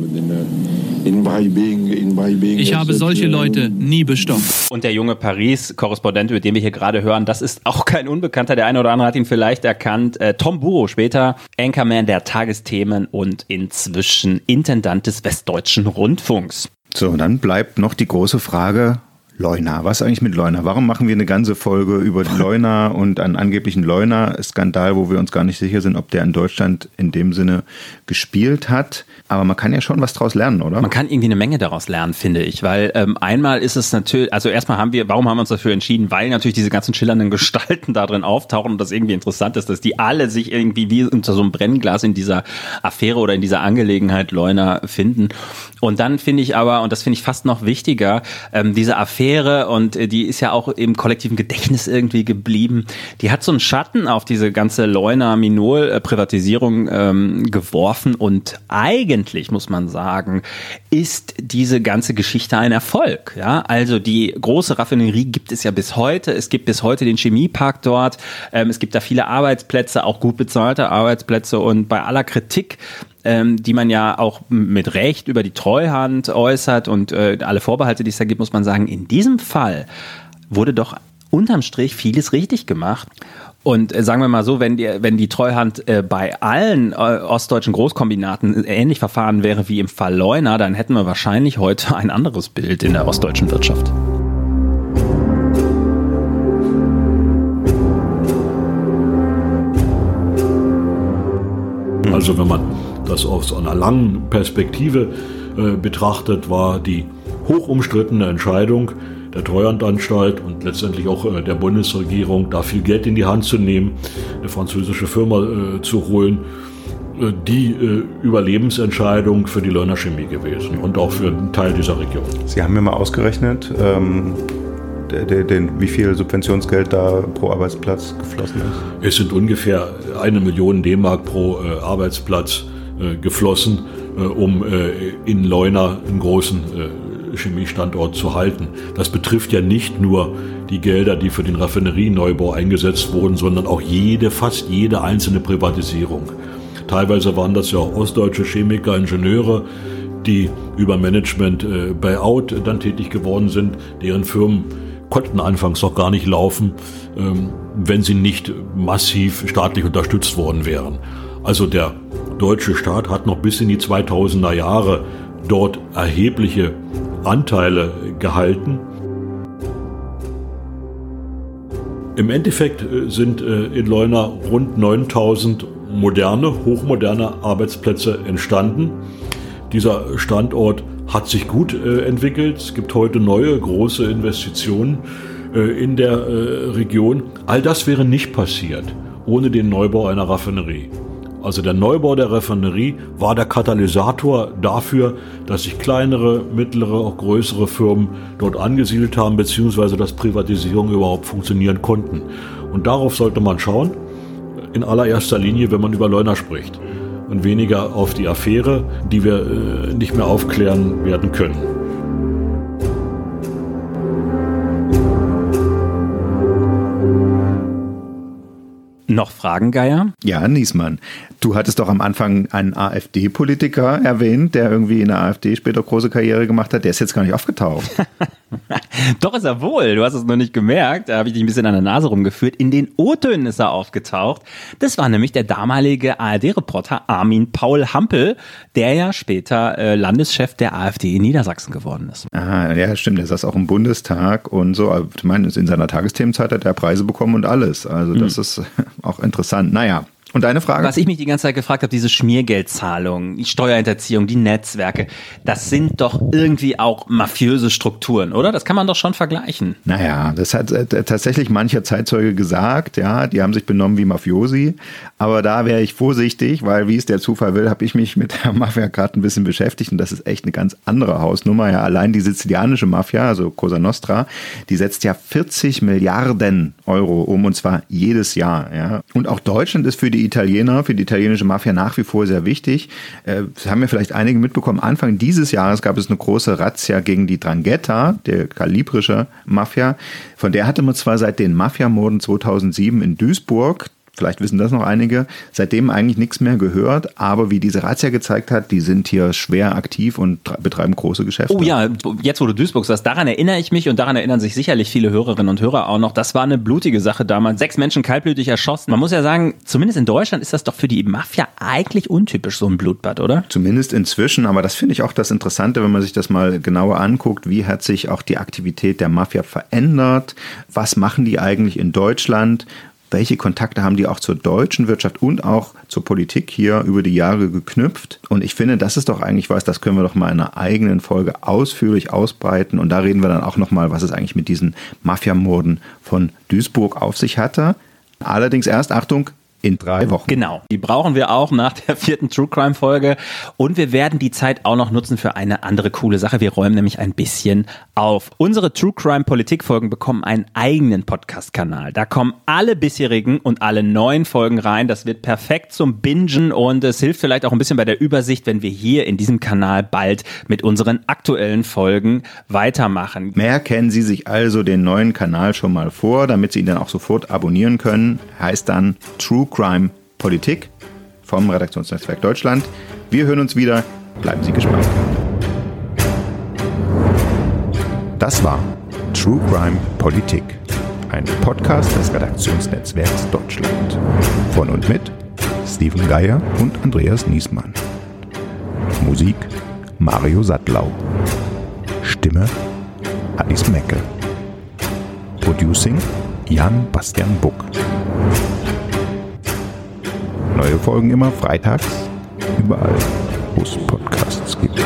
Ich habe solche Leute nie bestochen. Und der junge Paris-Korrespondent, über den wir hier gerade hören, das ist auch kein Unbekannter. Der eine oder andere hat ihn vielleicht erkannt. Äh, Tom Buro, später Anchorman der Tagesthemen und inzwischen Intendant des Westdeutschen Rundfunks. So, und dann bleibt noch die große Frage, Leuna. Was eigentlich mit Leuna? Warum machen wir eine ganze Folge über Leuna [laughs] und einen angeblichen Leuna-Skandal, wo wir uns gar nicht sicher sind, ob der in Deutschland in dem Sinne gespielt hat? Aber man kann ja schon was daraus lernen, oder? Man kann irgendwie eine Menge daraus lernen, finde ich, weil ähm, einmal ist es natürlich, also erstmal haben wir, warum haben wir uns dafür entschieden? Weil natürlich diese ganzen schillernden Gestalten da drin auftauchen und das irgendwie interessant ist, dass die alle sich irgendwie wie unter so einem Brennglas in dieser Affäre oder in dieser Angelegenheit Leuna finden. Und dann finde ich aber, und das finde ich fast noch wichtiger, ähm, diese Affäre Affäre und äh, die ist ja auch im kollektiven Gedächtnis irgendwie geblieben. Die hat so einen Schatten auf diese ganze Leuna-Minol-Privatisierung ähm, geworfen und eigentlich, muss man sagen, ist diese ganze Geschichte ein Erfolg. Ja, also die große Raffinerie gibt es ja bis heute. Es gibt bis heute den Chemiepark dort. Ähm, es gibt da viele Arbeitsplätze, auch gut bezahlte Arbeitsplätze und bei aller Kritik ähm, die man ja auch mit Recht über die Treuhand äußert und äh, alle Vorbehalte, die es da gibt, muss man sagen, in diesem Fall wurde doch unterm Strich vieles richtig gemacht. Und äh, sagen wir mal so, wenn die, wenn die Treuhand äh, bei allen äh, ostdeutschen Großkombinaten ähnlich verfahren wäre wie im Fall Leuna, dann hätten wir wahrscheinlich heute ein anderes Bild in der ostdeutschen Wirtschaft. Also wenn man das aus einer langen Perspektive äh, betrachtet, war die hochumstrittene Entscheidung der Treuhandanstalt und letztendlich auch äh, der Bundesregierung, da viel Geld in die Hand zu nehmen, eine französische Firma äh, zu holen, äh, die äh, Überlebensentscheidung für die Lörner Chemie gewesen und auch für einen Teil dieser Region. Sie haben mir mal ausgerechnet, ähm, den, den, wie viel Subventionsgeld da pro Arbeitsplatz geflossen ist? Es sind ungefähr eine Million D-Mark pro äh, Arbeitsplatz geflossen, äh, um äh, in Leuna einen großen Chemiestandort zu halten. Das betrifft ja nicht nur die Gelder, die für den Raffinerieneubau eingesetzt wurden, sondern auch jede, fast jede einzelne Privatisierung. Teilweise waren das ja auch ostdeutsche Chemiker, Ingenieure, die über Management äh, Buyout dann tätig geworden sind, deren Firmen konnten anfangs noch gar nicht laufen, ähm, wenn sie nicht massiv staatlich unterstützt worden wären. Also der deutsche Staat hat noch bis in die 2000er Jahre dort erhebliche Anteile gehalten. Im Endeffekt äh, sind äh, in Leuna rund 9000 moderne, hochmoderne Arbeitsplätze entstanden. Dieser Standort hat sich gut äh, entwickelt. Es gibt heute neue große Investitionen in der Region. All das wäre nicht passiert ohne den Neubau einer Raffinerie. Also der Neubau der Raffinerie war der Katalysator dafür, dass sich kleinere, mittlere, auch größere Firmen dort angesiedelt haben, beziehungsweise dass Privatisierungen überhaupt funktionieren konnten. Und darauf sollte man schauen, in allererster Linie, wenn man über Leuna spricht. Und weniger auf die Affäre, die wir äh, nicht mehr aufklären werden können. Noch Fragen, Geier? Ja, Niesmann. Du hattest doch am Anfang einen AfD-Politiker erwähnt, der irgendwie in der AfD später große Karriere gemacht hat. Der ist jetzt gar nicht aufgetaucht. [laughs] Doch ist er wohl. Du hast es noch nicht gemerkt. Da habe ich dich ein bisschen an der Nase rumgeführt. In den O-Tönen ist er aufgetaucht. Das war nämlich der damalige ARD-Reporter Armin Paul Hampel, der ja später äh, Landeschef der AfD in Niedersachsen geworden ist. Ah, ja, stimmt. Der saß auch im Bundestag und so. Ich meine, in seiner Tagesthemenzeit hat er Preise bekommen und alles. Also das mhm. ist auch interessant. Naja, und deine Frage? Was ich mich die ganze Zeit gefragt habe, diese Schmiergeldzahlung, die Steuerhinterziehung, die Netzwerke, das sind doch irgendwie auch mafiöse Strukturen, oder? Das kann man doch schon vergleichen. Naja, das hat äh, tatsächlich mancher Zeitzeuge gesagt, ja, die haben sich benommen wie Mafiosi. Aber da wäre ich vorsichtig, weil wie es der Zufall will, habe ich mich mit der [laughs] Mafia gerade ein bisschen beschäftigt und das ist echt eine ganz andere Hausnummer. Ja, allein die sizilianische Mafia, also Cosa Nostra, die setzt ja 40 Milliarden Euro um und zwar jedes Jahr. Ja. Und auch Deutschland ist für die Italiener, für die italienische Mafia nach wie vor sehr wichtig. Äh, haben ja vielleicht einige mitbekommen. Anfang dieses Jahres gab es eine große Razzia gegen die Drangheta, der kalibrische Mafia. Von der hatte man zwar seit den Mafiamorden 2007 in Duisburg Vielleicht wissen das noch einige. Seitdem eigentlich nichts mehr gehört, aber wie diese Razzia gezeigt hat, die sind hier schwer aktiv und betreiben große Geschäfte. Oh ja, jetzt wo du Duisburg sagst, daran erinnere ich mich und daran erinnern sich sicherlich viele Hörerinnen und Hörer auch noch. Das war eine blutige Sache damals. Sechs Menschen kaltblütig erschossen. Man muss ja sagen, zumindest in Deutschland ist das doch für die Mafia eigentlich untypisch, so ein Blutbad, oder? Zumindest inzwischen, aber das finde ich auch das Interessante, wenn man sich das mal genauer anguckt. Wie hat sich auch die Aktivität der Mafia verändert? Was machen die eigentlich in Deutschland? Welche Kontakte haben die auch zur deutschen Wirtschaft und auch zur Politik hier über die Jahre geknüpft. Und ich finde, das ist doch eigentlich was, das können wir doch mal in einer eigenen Folge ausführlich ausbreiten. Und da reden wir dann auch nochmal, was es eigentlich mit diesen Mafiamorden von Duisburg auf sich hatte. Allerdings erst, Achtung, in drei Wochen. Genau, die brauchen wir auch nach der vierten True Crime Folge und wir werden die Zeit auch noch nutzen für eine andere coole Sache. Wir räumen nämlich ein bisschen auf. Unsere True Crime Politik Folgen bekommen einen eigenen Podcast-Kanal. Da kommen alle bisherigen und alle neuen Folgen rein. Das wird perfekt zum Bingen und es hilft vielleicht auch ein bisschen bei der Übersicht, wenn wir hier in diesem Kanal bald mit unseren aktuellen Folgen weitermachen. Merken Sie sich also den neuen Kanal schon mal vor, damit Sie ihn dann auch sofort abonnieren können. Heißt dann True Crime Politik vom Redaktionsnetzwerk Deutschland. Wir hören uns wieder. Bleiben Sie gespannt. Das war True Crime Politik, ein Podcast des Redaktionsnetzwerks Deutschland. Von und mit Steven Geier und Andreas Niesmann. Musik Mario Sattlau. Stimme Alice Mecke. Producing Jan Bastian Buck. Neue Folgen immer freitags, überall, wo es Podcasts gibt.